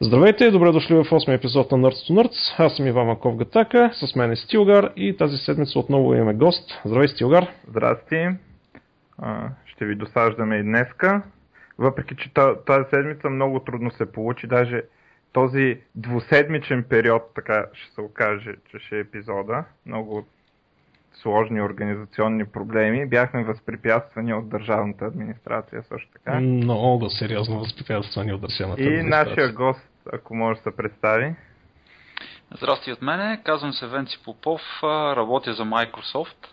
Здравейте добре дошли в 8 епизод на Nerds to Nerds. Аз съм Иван Маков Гатака, с мен е Стилгар и тази седмица отново имаме гост. Здравей, Стилгар. Здрасти. Ще ви досаждаме и днеска. Въпреки, че тази седмица много трудно се получи, даже този двуседмичен период, така ще се окаже, че ще е епизода. Много сложни организационни проблеми. Бяхме възпрепятствани от държавната администрация също така. Много сериозно възпрепятствани от държавната администрация. И нашия гост, ако може да се представи. Здрасти от мене, казвам се Венци Попов, работя за Microsoft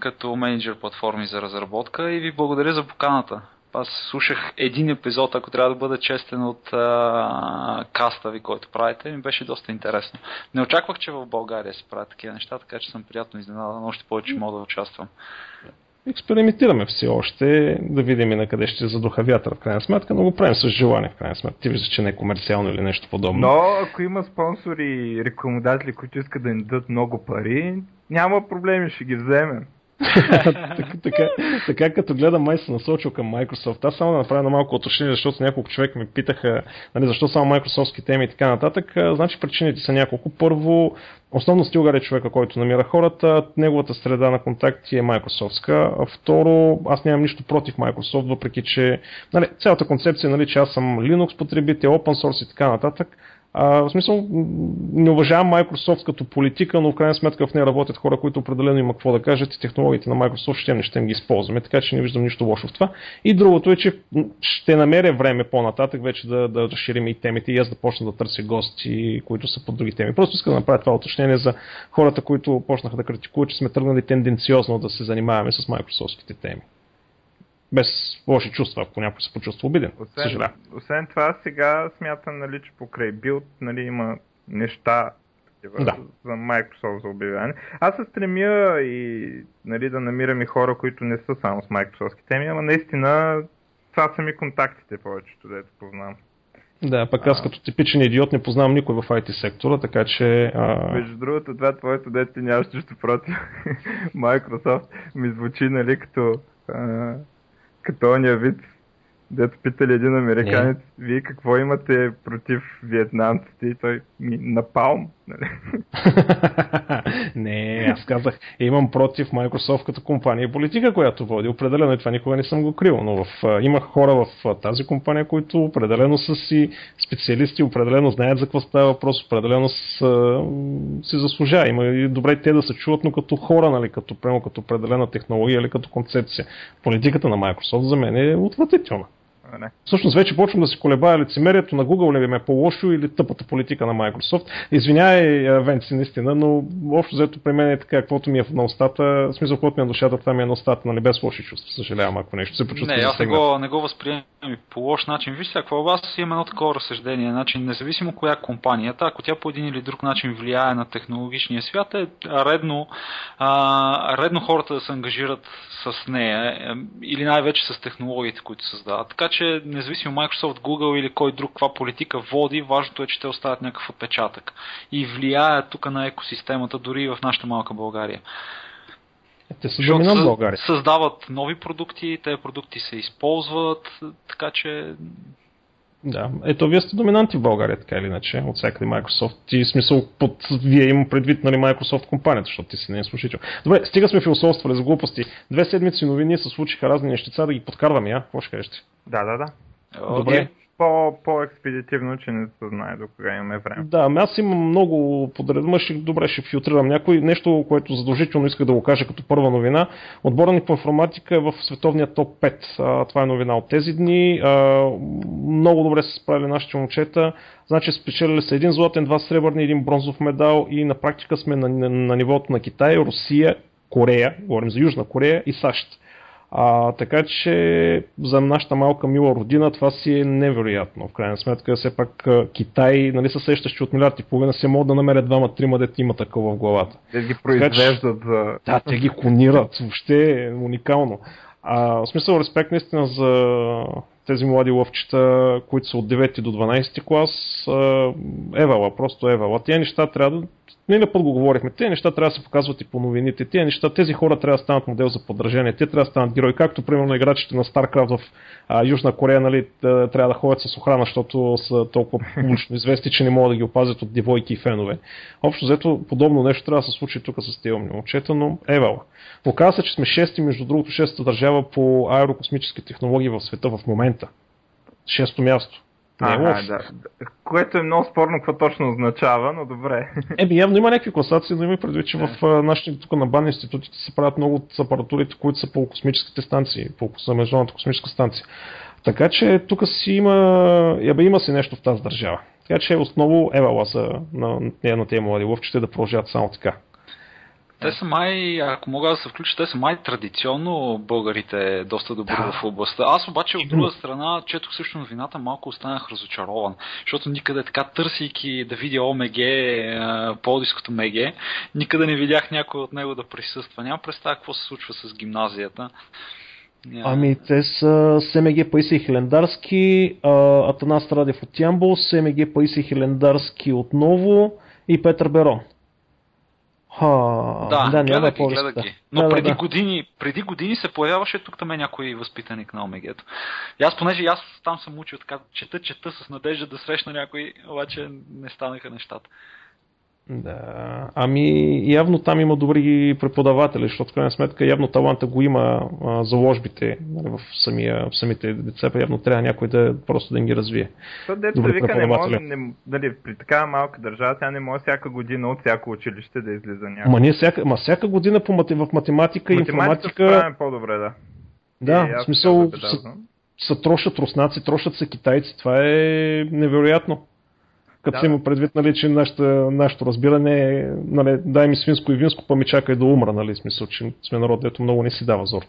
като менеджер платформи за разработка и ви благодаря за поканата. Аз слушах един епизод, ако трябва да бъда честен от а, каста ви, който правите, ми беше доста интересно. Не очаквах, че в България се правят такива неща, така че съм приятно изненадан, още повече мога да участвам. Експериментираме все още, да видим и на къде ще задуха вятър в крайна сметка, но го правим с желание в крайна сметка. Ти виждаш, че не е комерциално или нещо подобно. Но ако има спонсори и рекламодатели, които искат да ни дадат много пари, няма проблеми, ще ги вземем така, така, така, като гледам, май се насочил към Microsoft. Аз само да направя на малко уточнение, защото няколко човека ми питаха нали, защо само Microsoftски теми и така нататък. Значи причините са няколко. Първо, основно Стилгар е човека, който намира хората, неговата среда на контакти е Microsoftска. Второ, аз нямам нищо против Microsoft, въпреки че нали, цялата концепция, нали, че аз съм Linux потребител, open source и така нататък а, в смисъл, не уважавам Microsoft като политика, но в крайна сметка в нея работят хора, които определено има какво да кажат и технологиите на Microsoft ще не ще ги използваме, така че не виждам нищо лошо в това. И другото е, че ще намеря време по-нататък вече да, да разширим и темите и аз да почна да търся гости, които са по други теми. Просто искам да направя това уточнение за хората, които почнаха да критикуват, че сме тръгнали тенденциозно да се занимаваме с Microsoftските теми без лоши чувства, ако някой се почувства обиден. Освен, освен това, сега смятам, нали, че покрай билд нали, има неща такива да. за Microsoft за обявяване. Аз се стремя и нали, да намирам и хора, които не са само с Microsoft теми, ама наистина това са ми контактите повечето, дето познавам. Да, пък аз като типичен идиот не познавам никой в IT сектора, така че... А... Между другото, това твоето дете нямаш нищо против Microsoft ми звучи, нали, като а, като ония вид, дето питали един американец, не. вие какво имате против вьетнамците и той ми напалм. Нали? не, аз казах, имам против Microsoft като компания и политика, която води. Определено и това никога не съм го крил, но в, има хора в тази компания, които определено са си специалисти, определено знаят за какво става въпрос, определено са, си заслужава. Има и добре те да се чуват, но като хора, нали, като, прямо като определена технология или като концепция. Политиката на Microsoft за мен е отвратителна. Не. Всъщност вече почвам да се колебая лицемерието на Google ли ме е по-лошо или тъпата политика на Microsoft. Извинявай, Венци, наистина, но общо взето при мен е така, каквото ми е на устата, в смисъл, каквото ми е на душата, това ми е на устата, нали, без лоши чувства. Съжалявам, ако нещо се почувства. Не, аз не го, не го възприемам по лош начин. Вижте, ако вас имам едно такова разсъждение, значи, независимо коя е компанията, ако тя по един или друг начин влияе на технологичния свят, е редно, а, редно хората да се ангажират с нея е, или най-вече с технологиите, които създават. Така че, независимо Microsoft, Google или кой друг каква политика води, важното е, че те оставят някакъв отпечатък и влияят тук на екосистемата, дори и в нашата малка България. Те са доминант България. Създават нови продукти, тези продукти се използват, така че да, ето вие сте доминанти в България, така или иначе, от всякъде Microsoft. И смисъл под вие има предвид нали, Microsoft компанията, защото ти си не е слушател. Добре, стига сме философствали за глупости. Две седмици новини се случиха разни нещица, да ги подкарваме, я? Какво ще кажеш Да, да, да. Добре по, по-експедитивно, че не се знае до кога имаме време. Да, ами аз имам много подредма, ще, добре ще филтрирам някой. Нещо, което задължително исках да го кажа като първа новина. Отборник по информатика е в световния топ 5. А, това е новина от тези дни. А, много добре се справили нашите момчета. Значи спечелили са един златен, два сребърни, един бронзов медал и на практика сме на, на, на нивото на Китай, Русия, Корея, говорим за Южна Корея и САЩ. А, така че за нашата малка мила родина това си е невероятно. В крайна сметка, все пак Китай, нали се сещаш, че от милиард и половина се могат да намерят двама-трима дете има такова в главата. Те ги произвеждат за... Да, те ги клонират. Въобще е уникално. А, в смисъл респект наистина за тези млади лъвчета, които са от 9 до 12 клас, евала, просто евала. Тези неща трябва да Миналия път го говорихме. Тези неща трябва да се показват и по новините. Тези, неща, тези хора трябва да станат модел за подражание. Те трябва да станат герои. Както примерно играчите на StarCraft в а, Южна Корея нали, трябва да ходят с охрана, защото са толкова публично известни, че не могат да ги опазят от девойки и фенове. Общо взето подобно нещо трябва да се случи тук с тези умни момчета, но евала. Оказва се, че сме шести, между другото, шестата държава по аерокосмически технологии в света в момента. Шесто място. Не е ага, да. Което е много спорно какво точно означава, но добре. Еми, явно има някакви класации, но има предвид, че в нашите тук на бан институтите се правят много от апаратурите, които са по космическите станции, по Международната космическа станция. Така че тук си има, ябе, има си нещо в тази държава. Така че основно евала са на, на, на тези млади ловчета да продължават само така. Те са май, ако мога да се включа, те са май традиционно българите доста добри да. в областта. Аз обаче от друга страна четох също новината, малко останах разочарован, защото никъде така търсейки да видя ОМГ, Полдиското МГ, никъде не видях някой от него да присъства. Няма представа какво се случва с гимназията. Ами, те са СМГ Паиси Хилендарски, Атанас Радев от Ямбол, СМГ Паиси Хилендарски отново и Петър Берон. Ха, да, да ги, гледах ги. Но да, преди, да, години, преди години се появяваше тук там някой възпитаник на Омегето. И аз, понеже аз там съм учил така, чета, чета с надежда да срещна някой, обаче не станаха нещата. Да, ами явно там има добри преподаватели, защото в крайна сметка явно таланта го има а, заложбите нали, в, самия, в самите деца, явно трябва някой да просто да ги развие. То деца вика не може, не, дали, при такава малка държава тя не може всяка година от всяко училище да излиза някой. Ма, ние всяка, ма всяка година по, в математика и информатика... по-добре, да. Да, в смисъл са, са трошат руснаци, трошат се китайци, това е невероятно като да. има предвид, нали, че нашата, нашето разбиране е, нали, дай ми свинско и винско, па ми чакай да умра, нали, смисъл, че сме народ, дето много не си дава зор.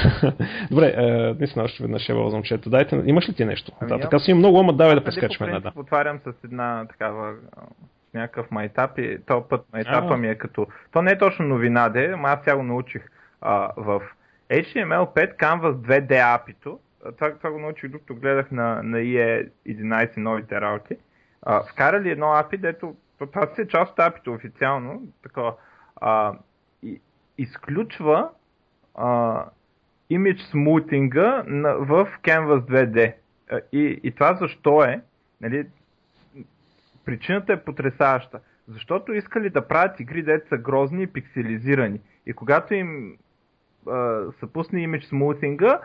Добре, е, наистина още веднъж е възмчета. Дайте, имаш ли ти нещо? Ами, да, така си много, ама давай да прескачаме една. Да. Отварям с една такава някакъв майтап и то път майтапа ми е като... То не е точно новина, де, ама аз сега го научих. А, в HTML5 Canvas 2D API-то, това, това го научих докато гледах на, на IE 11 новите работи а, вкарали едно API, дето това си е част от API-то официално, такова, а, и, изключва а, image smoothing в Canvas 2D. И, и това защо е? Нали, причината е потрясаваща. Защото искали да правят игри, дето са грозни и пикселизирани. И когато им а, са пусне image smoothing,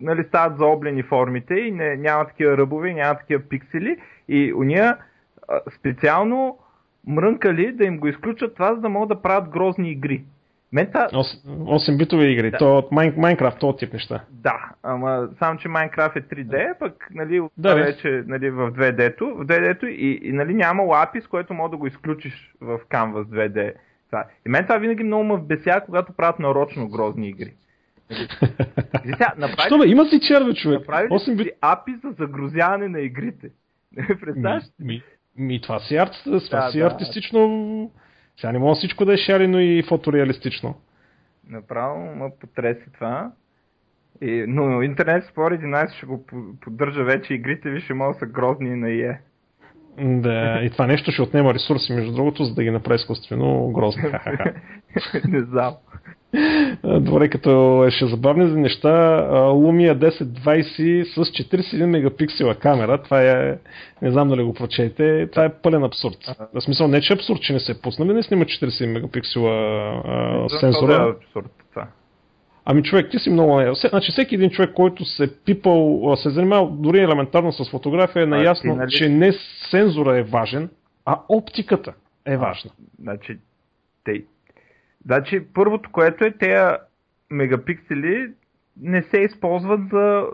нали, стават заоблени формите и не, няма такива ръбове, няма такива пиксели и уния специално мрънкали да им го изключат това, за да могат да правят грозни игри. Мета... 8-битови игри, да. то от Майнкрафт, то тип неща. Да, ама само, че Майнкрафт е 3D, пък нали, да, вече нали, в 2D-то, в 2D-то и, и нали, няма лапис, което мога да го изключиш в Canvas 2D. Това. И мен това винаги много ме вбеся, когато правят нарочно грозни игри. Направи... Що бе, има си черве, човек. Направи 8 бит... апи за загрузяване на игрите. Представяш? Ми, ми, това си, арт, това да, си да. артистично. Сега не мога всичко да е шарено и фотореалистично. Направо ме потреси това. И, но интернет спор 11 ще го поддържа вече игрите ви ще могат да са грозни на ИЕ. Да, и това нещо ще отнема ресурси, между другото, за да ги направи изкуствено грозни. не знам. Добре, като ще забавни за неща, Lumia 1020 с 41 мегапиксела камера, това е, не знам дали го прочете, това е пълен абсурд. В смисъл, не че е абсурд, че не се е пуснали, не снима 41 мегапиксела а, сензора. Да, е абсурд, това. Ами човек, ти си много... Значи всеки един човек, който се е пипал, се е занимава дори елементарно с фотография, е наясно, нали... че не сензора е важен, а оптиката е важна. Значи, те, Значи, първото, което е, тези мегапиксели не се използват за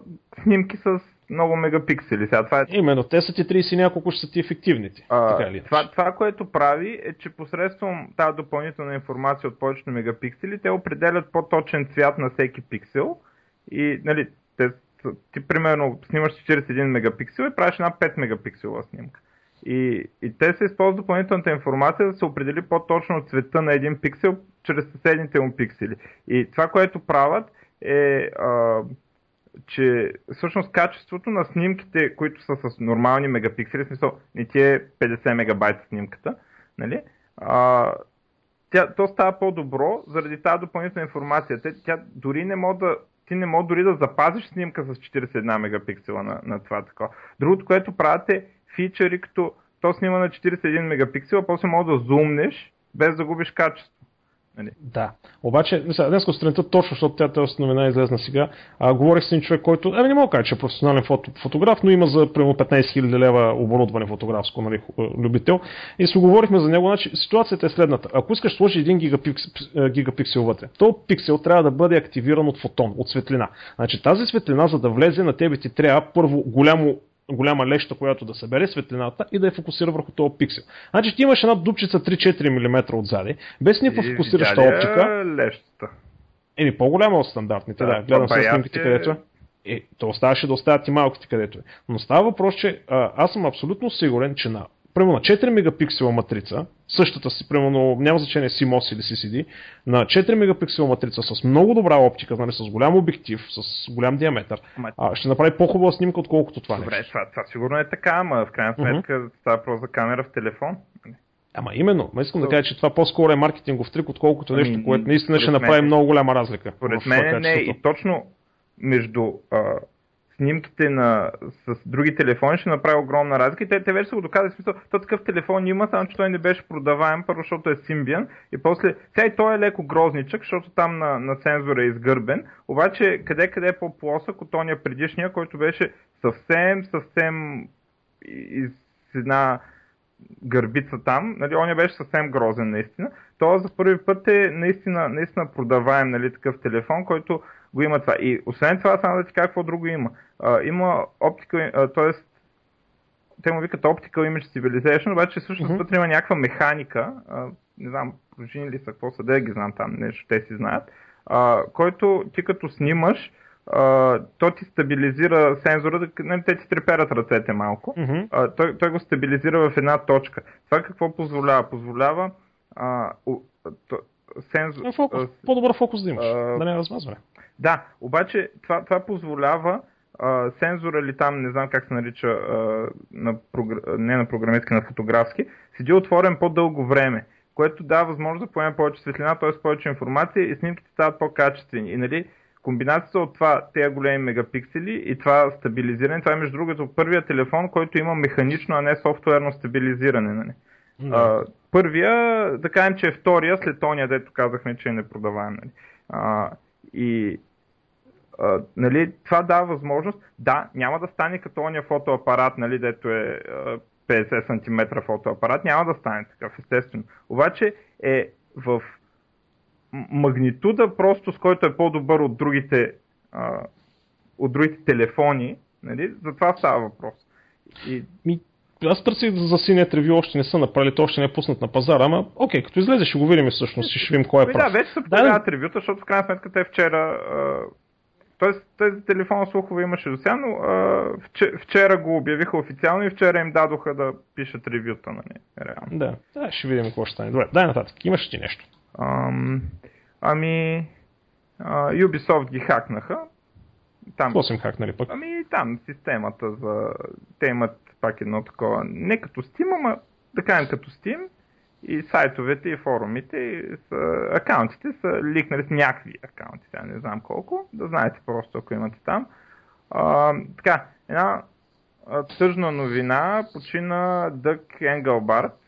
снимки с много мегапиксели. Сега, това е... Именно, те са ти 30 няколко ще са ти ефективните. А, така ли? Това, това, което прави е, че посредством тази допълнителна информация от повечето мегапиксели, те определят по-точен цвят на всеки пиксел и нали, те, ти примерно снимаш 41 мегапиксел и правиш една 5 мегапиксела снимка. И, и те се използват допълнителната информация да се определи по-точно цвета на един пиксел чрез съседните му пиксели. И това, което правят е а, че всъщност качеството на снимките, които са с нормални мегапиксели, в смисъл не ти е 50 мегабайта снимката, нали? А, тя, то става по-добро заради тази допълнителна информация. Тя, тя дори не може да ти не може дори да запазиш снимка с 41 мегапиксела на, на това такова. Другото, което правят е фичъри, като то снима на 41 мегапиксела, после може да зумнеш без да губиш качество. Нали? Да. Обаче, днес сутринта точно, защото тя тази новина е излезна сега, а, говорих с един човек, който, ами не мога да кажа, че е професионален фото, фотограф, но има за примерно 15 000 лева оборудване фотографско, нали, любител. И си говорихме за него. Значи, ситуацията е следната. Ако искаш да сложиш един гигапикс, гигапиксел вътре, то пиксел трябва да бъде активиран от фотон, от светлина. Значи тази светлина, за да влезе на тебе ти трябва първо голямо голяма леща, която да събере светлината и да я фокусира върху този пиксел. Значи ти имаш една дупчица 3-4 мм отзади, без никаква фокусираща оптика. Лещата. Еми, по-голяма от стандартните, да. да. Гледам с снимките, където е. Е, то оставаше да оставят и малките където е. Но става въпрос, че а, аз съм абсолютно сигурен, че на примерно на 4 мегапиксела матрица, същата си, примерно, няма значение CMOS или CCD, на 4 мегапиксела матрица с много добра оптика, нали, с голям обектив, с голям диаметър, ама... а, ще направи по-хубава снимка, отколкото това Добре, нещо. Това, това сигурно е така, ама в крайна сметка uh-huh. става просто за камера в телефон. Ама именно, ма искам да кажа, че това по-скоро е маркетингов трик, отколкото ами, нещо, което наистина ще направи мен, много голяма разлика. Според мен не, и точно между а, снимките на, с други телефони ще направи огромна разлика и те, те вече са го доказали. Смисъл, то такъв телефон има, само че той не беше продаваем, първо защото е Symbian и после, сега и той е леко грозничък, защото там на, на сензора е изгърбен, обаче къде къде е по-плосък от тония предишния, който беше съвсем, съвсем из една гърбица там, нали, он беше съвсем грозен наистина. То за първи път е наистина, наистина продаваем нали, такъв телефон, който го има това. И освен това, само да ти кажа какво друго има. А, има оптика, т.е. те му викат Optical Image Civilization, обаче всъщност mm-hmm. вътре има някаква механика, а, не знам, пружини ли са, какво са, да ги знам там, нещо те си знаят, а, който ти като снимаш, а, то ти стабилизира сензора, не, те ти треперят ръцете малко, mm-hmm. а, той, той го стабилизира в една точка. Това какво позволява? Позволява а, то, сензор... Фокус. По-добър фокус да имаш, а, да не е размазване. Да, обаче това, това позволява а, сензора или там, не знам как се нарича, а, на не на програмистки, на фотографски, седи отворен по-дълго време, което дава възможност да поеме повече светлина, т.е. повече информация и снимките стават по-качествени. И нали, комбинацията от това, тези големи мегапиксели и това стабилизиране, това е между другото първия телефон, който има механично, а не софтуерно стабилизиране. Нали. Да. А, първия, да кажем, че е втория, след тония, дето казахме, че е непродаваем. Нали. А, и а, нали, това дава възможност, да, няма да стане като ония фотоапарат, нали, дето е а, 50 см фотоапарат, няма да стане такъв, естествено. Обаче е в магнитуда, просто с който е по-добър от другите, а, от другите телефони, нали, за това става въпрос. И... Ми, аз търсих за синият ревю, още не са направили, то още не е пуснат на пазара, ама окей, като излезе ще го видим всъщност и ще видим кой е прав. Да, вече се продават да, ревюта, защото в крайна сметка те вчера Тоест, тези телефона слухове имаше до сега, но а, вчера го обявиха официално и вчера им дадоха да пишат ревюта, нали? Реално. Да, да ще видим какво ще стане. Добре, дай нататък. Имаш ти нещо? Ам, ами, а, Ubisoft ги хакнаха. Там, Какво хакнали пък? Ами там системата за... Те имат пак едно такова, не като Steam, ама да кажем като Steam, и сайтовете, и форумите, и са, акаунтите са ликнали с някакви акаунти, сега не знам колко, да знаете просто ако имате там. А, така, една тъжна новина почина Дък Енгълбарт,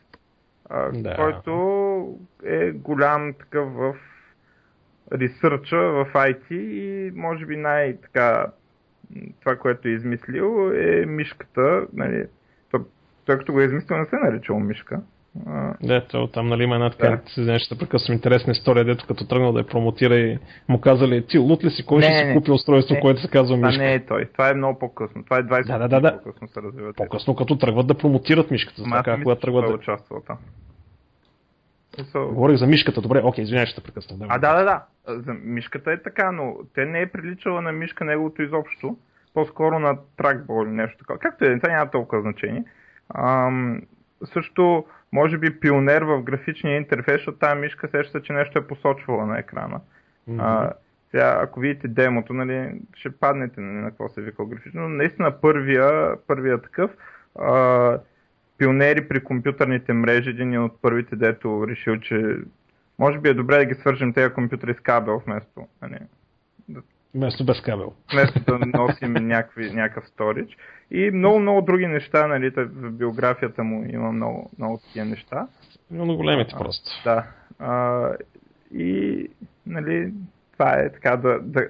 да. който е голям такъв в ресърча в IT и може би най-така това, което е измислил е мишката, нали, той като го е измислил не се е наричал мишка, Дето, там нали има една така, да. си ще прекъсвам интересна история, дето като тръгнал да я промотира и му казали, ти лут ли си, кой не, ще си купи устройство, не, което се казва мишка? Това не е той, това е много по-късно, това е 20 да, да, да, да. по-късно се развива. По-късно, като тръгват да промотират мишката, за така, когато тръгват да... участвал там. So... Говорих за мишката, добре, окей, извинявай, ще прекъсна. Да, а, да, да, да. За мишката е така, но те не е приличала на мишка неговото изобщо. По-скоро на тракбол или нещо такова. Както е, това няма толкова значение. Ам, също може би пионер в графичния интерфейс, защото тази мишка сеща, че нещо е посочвала на екрана. Mm-hmm. А, Сега, ако видите демото, нали, ще паднете нали, на какво се вика графично, но наистина първия, първия такъв а, пионери при компютърните мрежи, един от първите, дето решил, че може би е добре да ги свържем тези компютри с кабел вместо, нали, Вместо без кабел. вместо да носим някакви, някакъв сторич. И много, много други неща, нали, в биографията му има много, много такива неща. Много големите просто. Да. А, и, нали, това е така да, да,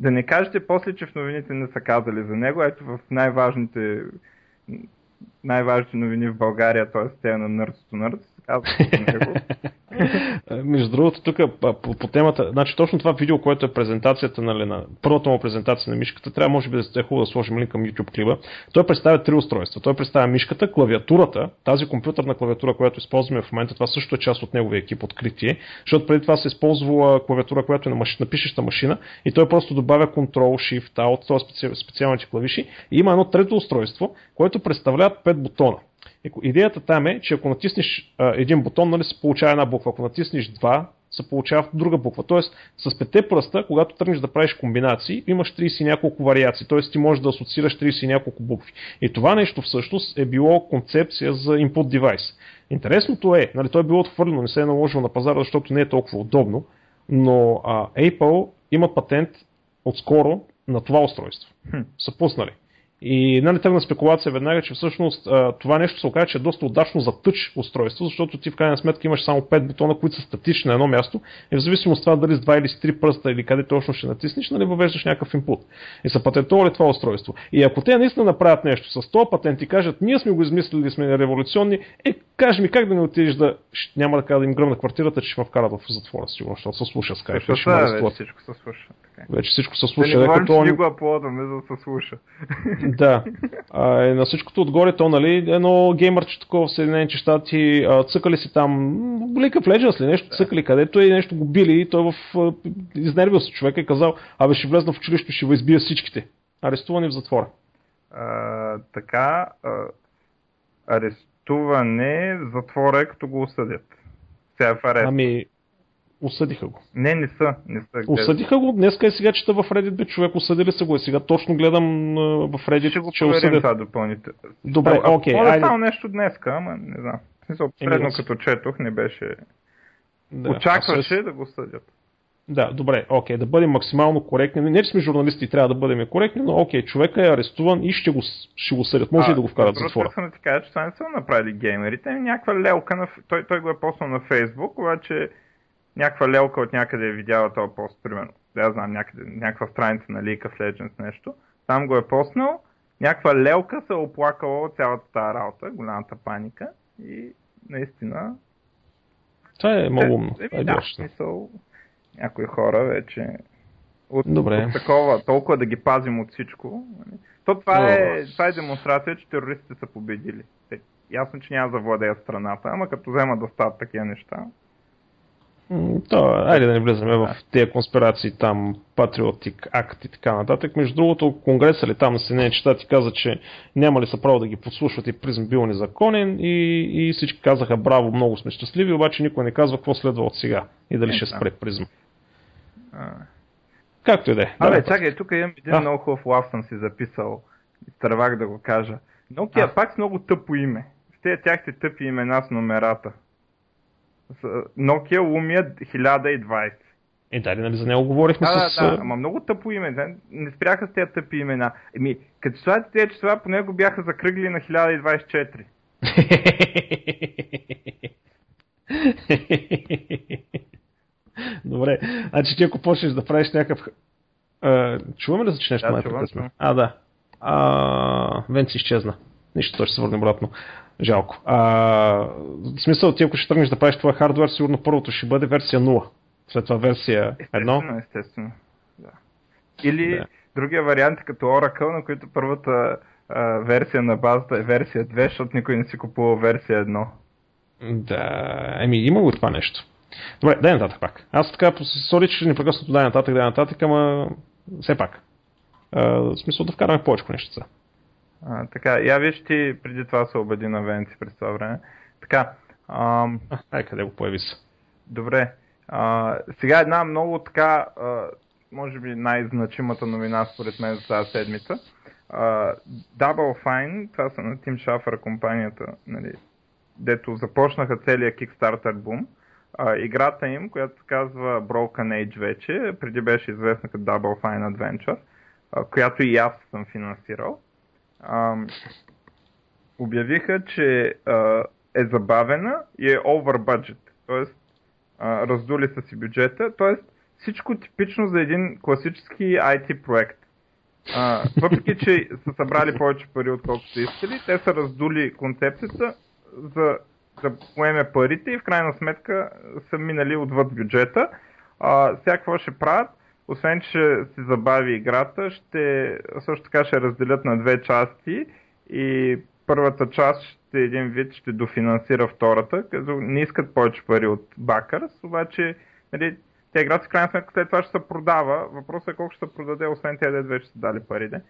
да не кажете после, че в новините не са казали за него. Ето в най-важните най-важните новини в България, т.е. те на Nerds to Nerds, казва за него. Между другото, тук по, по темата, значи точно това видео, което е презентацията нали, на първата му презентация на мишката, трябва може би да е хубаво да сложим линк към YouTube клипа. Той представя три устройства. Той представя мишката, клавиатурата, тази компютърна клавиатура, която използваме в момента, това също е част от неговия екип откритие, защото преди това се използва клавиатура, която е на, машина, на пишеща машина и той просто добавя Ctrl, Shift, Alt, т.е. специалните клавиши. И има едно трето устройство, което представлява 5 бутона. Идеята там е, че ако натиснеш един бутон, нали се получава една буква. Ако натиснеш два, се получава друга буква. Тоест, с пете пръста, когато тръгнеш да правиш комбинации, имаш 30 и няколко вариации. Тоест, ти можеш да асоциираш 30 и няколко букви. И това нещо всъщност е било концепция за input девайс. Интересното е, нали, той е било отхвърлено, не се е наложило на пазара, защото не е толкова удобно, но а, Apple имат патент отскоро на това устройство. Хм. Са пуснали. И нали, тръгна спекулация веднага, че всъщност това нещо се оказа, че е доста удачно за тъч устройство, защото ти в крайна сметка имаш само 5 бутона, които са статични на едно място и в зависимост от това дали с 2 или с 3 пръста или къде точно ще натиснеш, нали, въвеждаш някакъв инпут. И са патентовали това устройство. И ако те наистина направят нещо с този патент и кажат, ние сме го измислили, сме революционни, е, кажи ми как да не отидеш да, няма да кажа да им гръмна квартирата, че ще ме вкарат в затвора, сигурно, защото се слуша скайп. Ще вече всичко се слуша. Вече всичко се слуша. Да не говорим, че го аплодваме, за да се слуша. Да. А, е, на всичкото отгоре, то, нали, едно геймърче такова в Съединените щати, цъкали си там, League of Legends ли, нещо цъкали където и нещо го били и той в, изнервил се човека и казал, абе ще влезна в училище, ще избия всичките. Арестувани в затвора. А, така, а, арестуване в затвора е като го осъдят. Сега в арест. Ами, Осъдиха го. Не, не са. Не са осъдиха го. Днеска е сега чета в Reddit, бе човек, осъдили са го. И сега точно гледам в Reddit, Ще го че осъдят. това допълнително. Добре, окей. Okay, айде. Може нещо днеска, ама не знам. Смисъл, средно като четох не беше... Да, Очакваше да го съдят. Да, добре, окей, да бъдем максимално коректни. Не, че сме журналисти и трябва да бъдем коректни, но окей, човека е арестуван и ще го, ще го съдят. Може а, и да го вкарат в затвора. Искам да ти кажа, че това не са направили геймерите. Някаква лелка на... Той, той го е поснал на Фейсбук, обаче някаква лелка от някъде е видяла този пост, примерно. Да, знам, някъде, някаква страница на League of Legends нещо. Там го е поснал, някаква лелка се е оплакала от цялата тази работа, голямата паника и наистина... Това е много. Е, е, да, смисъл, някои хора вече от, Добре. от такова, толкова да ги пазим от всичко. Нали? То това, е, това е демонстрация, че терористите са победили. Ясно, че няма да завладеят страната, ама като вземат да стават такива неща, то, айде да не влизаме в тези конспирации там, Patriotic Act и така нататък. Между другото, Конгреса ли там на Съединените щати каза, че няма ли са право да ги подслушват и призм бил незаконен и, и всички казаха браво, много сме щастливи, обаче никой не казва какво следва от сега и дали е, ще спре призм. Както и да е. Абе, чакай, тук имам един а? много хубав лав съм си записал. Изтървах да го кажа. Nokia пак с много тъпо име. Тези тяхте тъпи имена с номерата. Nokia Lumia 1020. Е, да, нали за него говорихме да, с... Да, да, ама много тъпо име. Не, не спряха с тези тъпи имена. Еми, като слагате тези числа, по него бяха закръгли на 1024. Добре, значи ти ако почнеш да правиш някакъв... А, чуваме ли за че нещо да, чувам. А, да. А, Венци изчезна. Нищо, той ще се върне обратно. Жалко. А, в смисъл, ти ако ще тръгнеш да правиш това хардвер, сигурно първото ще бъде версия 0. След това версия 1. Естествено, естествено. Да. Или да. другия вариант е като Oracle, на който първата а, версия на базата е версия 2, защото никой не си купува версия 1. Да, еми има го това нещо. Добре, дай нататък пак. Аз така, сори, че непрекъснато дай нататък, дай нататък, ама все пак. А, в смисъл да вкараме повече неща. А, така, я виж ти преди това се обади на Венци през това време. Така. Ам... къде го появи се? Добре. А, сега една много така а, може би най-значимата новина според мен за тази седмица. Uh, Double Fine, това са на Тим Шафър компанията, нали, дето започнаха целият Kickstarter бум. Играта им, която се казва Broken Age вече, преди беше известна като Double Fine Adventure, uh, която и аз съм финансирал. Uh, обявиха, че uh, е забавена и е over budget. Тоест, uh, раздули са си бюджета. Тоест, всичко типично за един класически IT проект. А, въпреки, че са събрали повече пари, отколкото са искали, те са раздули концепцията за да поеме парите и в крайна сметка са минали отвъд бюджета. А, сега какво ще правят? Освен, че се забави играта, ще, също така ще разделят на две части и първата част ще един вид ще дофинансира втората, като не искат повече пари от Бакърс, обаче нали, тя играта в крайна сметка след това ще се продава. Въпросът е колко ще се продаде, освен тези, дет вече са дали парите.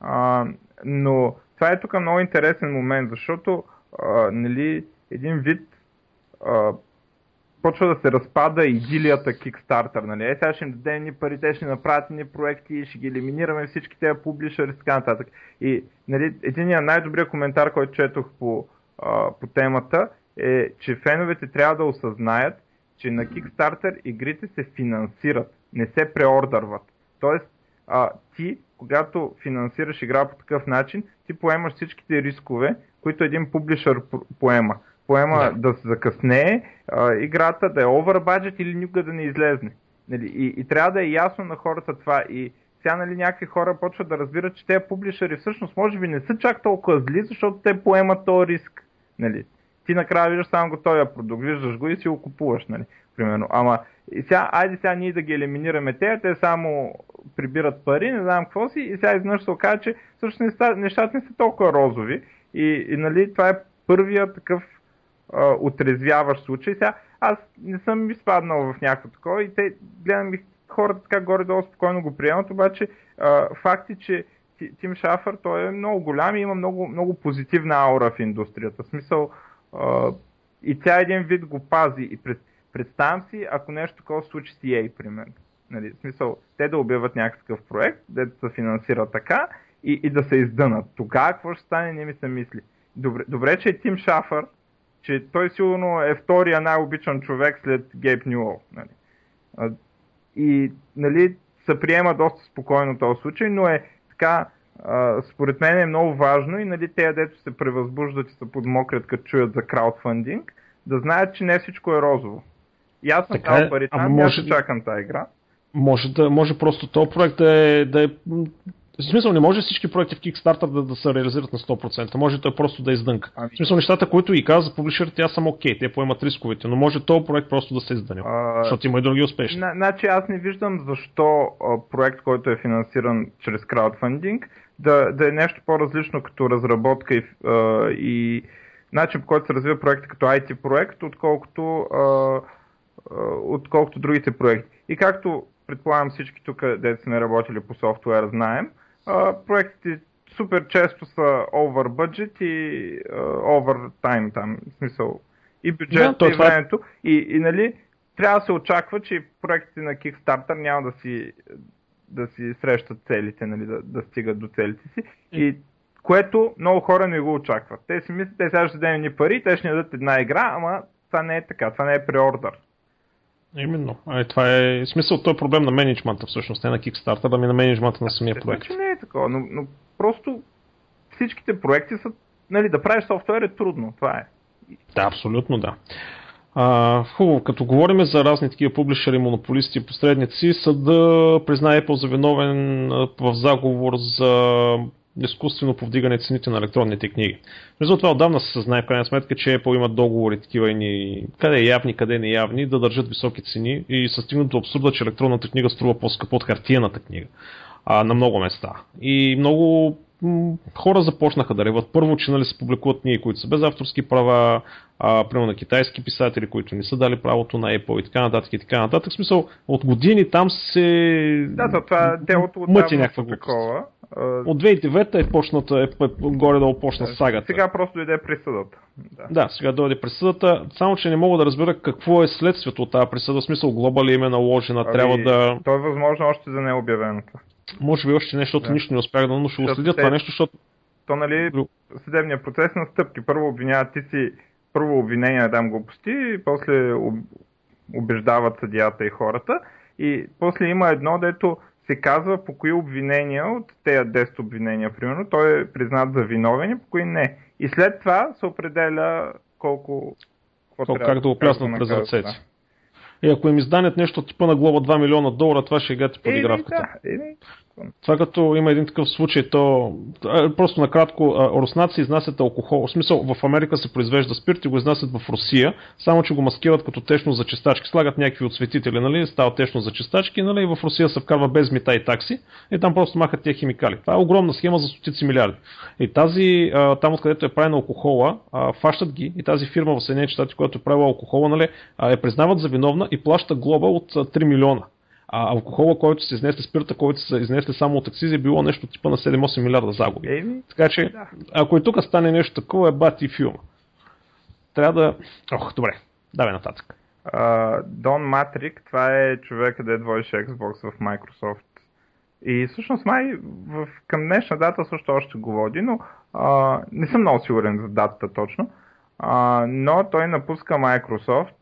А, но това е тук много интересен момент, защото а, нали, един вид а, почва да се разпада идилията Kickstarter. Нали? Е, сега ще им дадем ни пари, те ще направят ни проекти, ще ги елиминираме всички тези публишери и така нататък. И нали, единият най-добрият коментар, който четох по, а, по темата е, че феновете трябва да осъзнаят, че на Kickstarter игрите се финансират, не се преордърват. Тоест, а, ти, когато финансираш игра по такъв начин, ти поемаш всичките рискове, които един публишър поема. Поема да, да се закъснее а, играта, да е over budget или никога да не излезне. Нали? И, и трябва да е ясно на хората това. И сега нали, някакви хора почват да разбират, че тези публишъри всъщност може би не са чак толкова зли, защото те поемат този риск. Нали? ти накрая виждаш само готовия продукт, виждаш го и си го купуваш, нали? Примерно. Ама, и сега, айде сега ние да ги елиминираме те, те само прибират пари, не знам какво си, и сега изведнъж се окаже, че всъщност нещата не са толкова розови. И, и нали, това е първия такъв а, отрезвяващ случай. Сега, аз не съм изпаднал в някакво такова и те, гледам и хората така горе-долу спокойно го приемат, обаче а, факт е, че Тим Шафър, той е много голям и има много, много позитивна аура в индустрията. В смисъл, и тя един вид го пази. И пред, представям си, ако нещо такова случи с EA, примерно. Нали, в смисъл, те да обявят някакъв проект, да се финансира така и, и да се издънат. Тогава какво ще стане, не ми се мисли. Добре, добре че е Тим Шафър, че той сигурно е втория най-обичан човек след Гейб Нюол. Нали. И нали, се приема доста спокойно този случай, но е така според мен е много важно и нали, те, дето се превъзбуждат и се подмокрят, като чуят за краудфандинг, да знаят, че не всичко е розово. И аз съм дал е, пари там, може... аз чакам тази игра. Може, да, може просто този проект да е, да е в смисъл не може всички проекти в Kickstarter да, да се реализират на 100%. Може той просто да издънка. Ами... В смисъл нещата, които и каза публишерите, аз съм окей, okay, те поемат рисковете, но може този проект просто да се издъне. А... Защото има и други успешни. Значи аз не виждам защо проект, който е финансиран чрез краудфандинг, да, да е нещо по-различно като разработка и, а, и начин по който се развива проект като IT проект, отколкото, а, а, отколкото другите проекти. И както предполагам всички тук, дете сме работили по софтуер, знаем, а, проектите супер често са over budget и uh, over time там, в смисъл и бюджет да, и. Е- времето. И, и нали, трябва да се очаква, че проектите на Kickstarter няма да си да си срещат целите, нали, да, да стигат до целите си. И което много хора не го очакват. Те си мислят, те сега ще дадем ни пари, те ще ни дадат една игра, ама това не е така, това не е преордър. Именно. А, това е смисъл, той е проблем на менеджмента всъщност, не на Kickstarter, ами на менеджмента на самия проект. Значи не е такова, но, но просто всичките проекти са, нали, да правиш софтуер е трудно, това е. Да, абсолютно да. А, хубаво, като говорим за разни такива публишери, монополисти и посредници, съда признае Apple за виновен в заговор за изкуствено повдигане цените на електронните книги. Между това отдавна се знае в крайна сметка, че Apple имат договори такива ни, къде е явни, къде не явни, да държат високи цени и са стигнат до абсурда, че електронната книга струва по-скъпо от хартияната книга а, на много места. И много хора започнаха да реват. Първо, че нали, се публикуват книги, които са без авторски права, а, примерно на китайски писатели, които не са дали правото на Apple и така нататък и така нататък. В смисъл, от години там се да, то това делото мъти някаква такова. От 2009 е почната, е, е горе-долу почна сагата. Сега просто дойде присъдата. Да. да, сега дойде присъдата, само че не мога да разбера какво е следствието от тази присъда, в смисъл глоба ли им е наложена, ами, трябва да... То е възможно още за необявеното. Може би още нещо, защото да. нищо не успях да, но ще го следя това нещо, защото... То, нали, съдебният процес на стъпки. Първо обвиняват ти си, първо обвинение да дам глупости, после убеждават съдията и хората. И после има едно, дето се казва по кои обвинения от тези 10 обвинения, примерно, той е признат за виновен и по кои не. И след това се определя колко... Колко как да го пляснат през ръцете. И ако им изданят нещо типа на глоба 2 милиона долара, това ще е гати подигравката. Да, това като има един такъв случай, то просто накратко, руснаци изнасят алкохол. В смисъл, в Америка се произвежда спирт и го изнасят в Русия, само че го маскират като течно за чистачки. Слагат някакви отсветители, нали, става течно за чистачки, нали, и в Русия се вкарва без мита и такси и там просто махат тези химикали. Това е огромна схема за стотици милиарди. И тази, там откъдето е правена алкохола, фащат ги и тази фирма в Съединените щати, която е правила алкохола, нали, е признават за виновна и плаща глоба от 3 милиона. А алкохола, който се изнесли, спирта, който се изнесли само от акцизи, е било нещо типа на 7-8 милиарда загуби. Еми, така че, да. ако и тук стане нещо такова, е бати филма. Трябва да... Ох, добре, давай нататък. Дон uh, Матрик, това е човека, да водеше Xbox в Microsoft. И всъщност май в, към днешна дата също още го води, но uh, не съм много сигурен за датата точно. Uh, но той напуска Microsoft.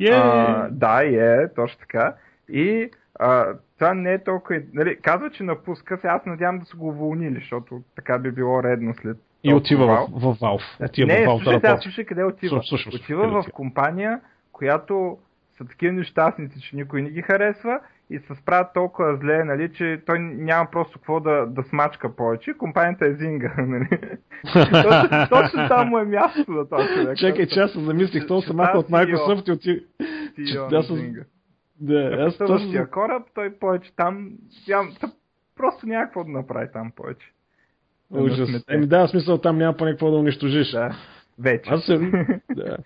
Yeah. Uh, да, е, точно така. И а, това не е толкова... Нали, казва, че напуска, сега аз надявам да са го уволнили, защото така би било редно след и отива в, в Valve. Отива не, в Valve слушай, да слушай къде отива. Слушай, слушай, отива в компания, която са такива нещастници, че никой не ги харесва и се справят толкова зле, нали, че той няма просто какво да, да смачка повече. Компанията е Зинга, нали? точно, точно там му е място за този човек. Чакай, че аз замислих, то се маха от Microsoft и отива. Да, аз точно... кораб, той повече там, ям, просто няма какво да направи там повече. Ужас. Еми да, смисъл там няма по какво да унищожиш. Да, вече. Аз се... да.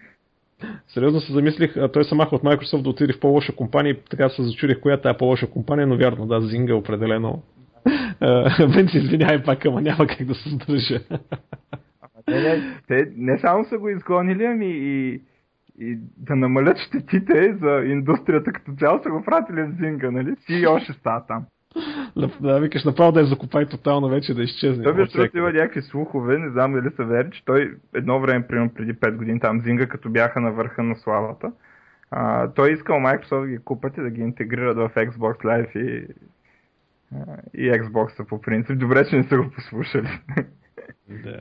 Сериозно се замислих, а той се маха от Microsoft да отиде в по-лоша компания и така се зачудих коя е по-лоша компания, но вярно, да, е определено. Се извинявай пак, ама няма как да се сдържа. не, не, те не само са го изгонили, ами и и да намалят щетите за индустрията като цяло са го пратили в Зинга, нали? Си още става там. Да, викаш направо да я закопай тотално вече да изчезне. Той беше има някакви слухове, не знам дали са верни, че той едно време, примерно преди 5 години там Зинга, като бяха на върха на славата, а, той искал Microsoft да ги купат и да ги интегрират в Xbox Live и, и Xbox по принцип. Добре, че не са го послушали. Да.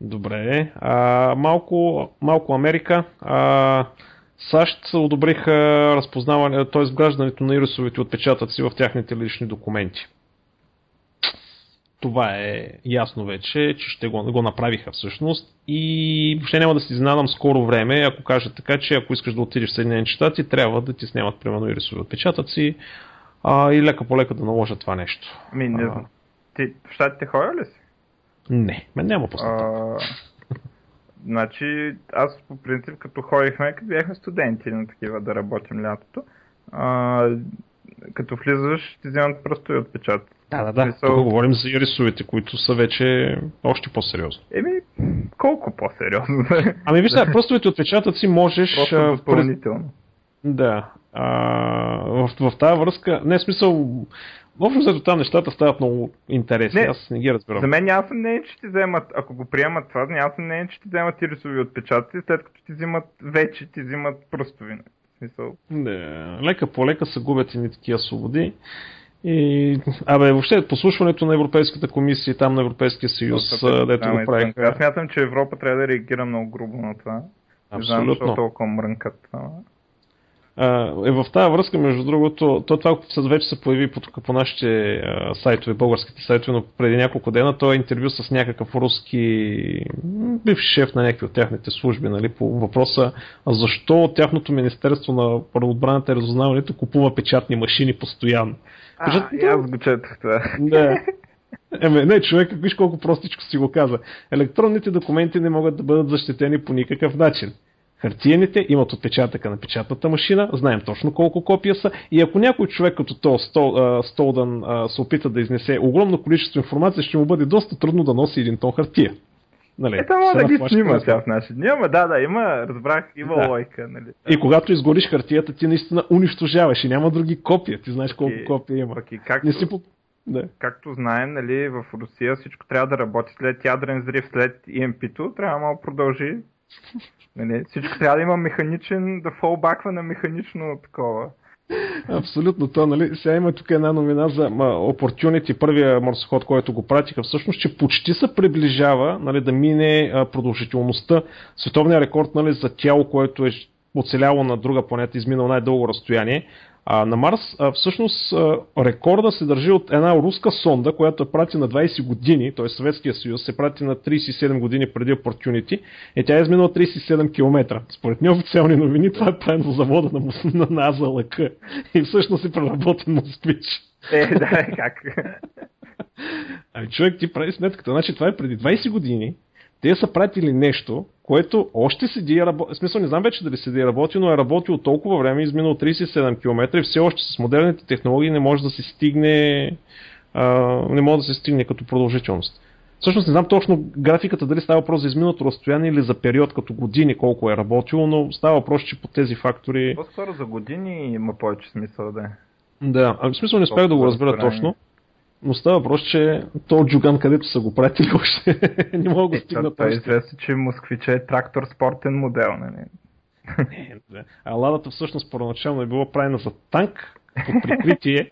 Добре. А, малко, малко Америка. А, САЩ одобриха разпознаване, т.е. вграждането на ирисовите отпечатъци в тяхните лични документи. Това е ясно вече, че ще го, го направиха всъщност и въобще няма да си изненадам скоро време, ако кажа така, че ако искаш да отидеш в Съединените щати, трябва да ти снимат примерно ирисови отпечатъци а, и лека по лека да наложат това нещо. Ами не знам. Ти в щатите ходя ли си? Не, мен няма пусната. Значи, аз по принцип, като ходихме, като бяхме студенти на такива да работим лятото, а, като влизаш, ти вземат просто и отпечатък. Да, да, да. Мисъл... Тук говорим за рисовете, които са вече още по-сериозни. Еми, колко по-сериозно? ами виж, да. пръстовите отпечатъци можеш... Просто допълнително. Да. А, в, в тази връзка, не смисъл, Общо за там нещата стават много интересни, не, аз не ги разбирам. За мен няма съмнение, че ти вземат, ако го приемат това, няма съмнение, че ти вземат ирисови отпечатъци, след като ти взимат вече, ти взимат пръстови. Смисъл. Не, лека по лека се губят и такива свободи. И, абе, въобще послушването на Европейската комисия и там на Европейския съюз, дето го правиха. Аз смятам, че Европа трябва да реагира много грубо на това. Абсолютно. Не знам, защо толкова мрънкат е в тази връзка, между другото, то това вече се появи по, по нашите сайтове, българските сайтове, но преди няколко дена той е интервю с някакъв руски бивш шеф на някакви от тяхните служби, нали, по въпроса защо тяхното Министерство на отбраната и разузнаването купува печатни машини постоянно. А, да, аз го четах това. Да. Еме, не, човек, виж колко простичко си го каза. Електронните документи не могат да бъдат защитени по никакъв начин. Хартиените имат отпечатъка на печатната машина, знаем точно колко копия са и ако някой човек като то Стол, Столдън се опита да изнесе огромно количество информация, ще му бъде доста трудно да носи един тон хартия. Нали, Ето може да ги снима сега в наши дни, ама да, да, има, разбрах, има да. лойка. Нали. И когато изгориш хартията, ти наистина унищожаваш и няма други копия. Ти знаеш колко и, копия има. И както, Не си по... да. както знаем, нали, в Русия всичко трябва да работи след ядрен взрив, след EMP-то, трябва да продължи Нали, всичко трябва да има механичен, да фолбаква на механично такова. Абсолютно то, нали? Сега има тук една новина за Opportunity, първия марсоход, който го пратиха, всъщност, че почти се приближава нали, да мине продължителността, световния рекорд нали, за тяло, което е оцеляло на друга планета, изминал най-дълго разстояние. А, на Марс а, всъщност а, рекорда се държи от една руска сонда, която е прати на 20 години, т.е. Съветския съюз се прати на 37 години преди Opportunity и тя е изминала 37 км. Според неофициални новини това е правено завода на, на, на АЗЛК и всъщност е преработен москвич. Е, да, как? Ами човек, ти прави сметката. Значи това е преди 20 години. Те са пратили нещо, което още седи и работи. Смисъл не знам вече дали седи и работи, но е работил толкова време, изминал 37 км и все още с модерните технологии не може да се стигне а, не може да се стигне като продължителност. Всъщност не знам точно графиката дали става въпрос за изминалото разстояние или за период като години колко е работил, но става въпрос, че по тези фактори... По-скоро за години има повече смисъл да е. Да, в смисъл не успях да го разбера точно. Но става въпрос, че то Джуган, където са го пратили, още не мога да е, стигнат. Това е известно, че москвиче е трактор спортен модел. Нали? Не, а ладата всъщност първоначално е било правена за танк, под прикритие,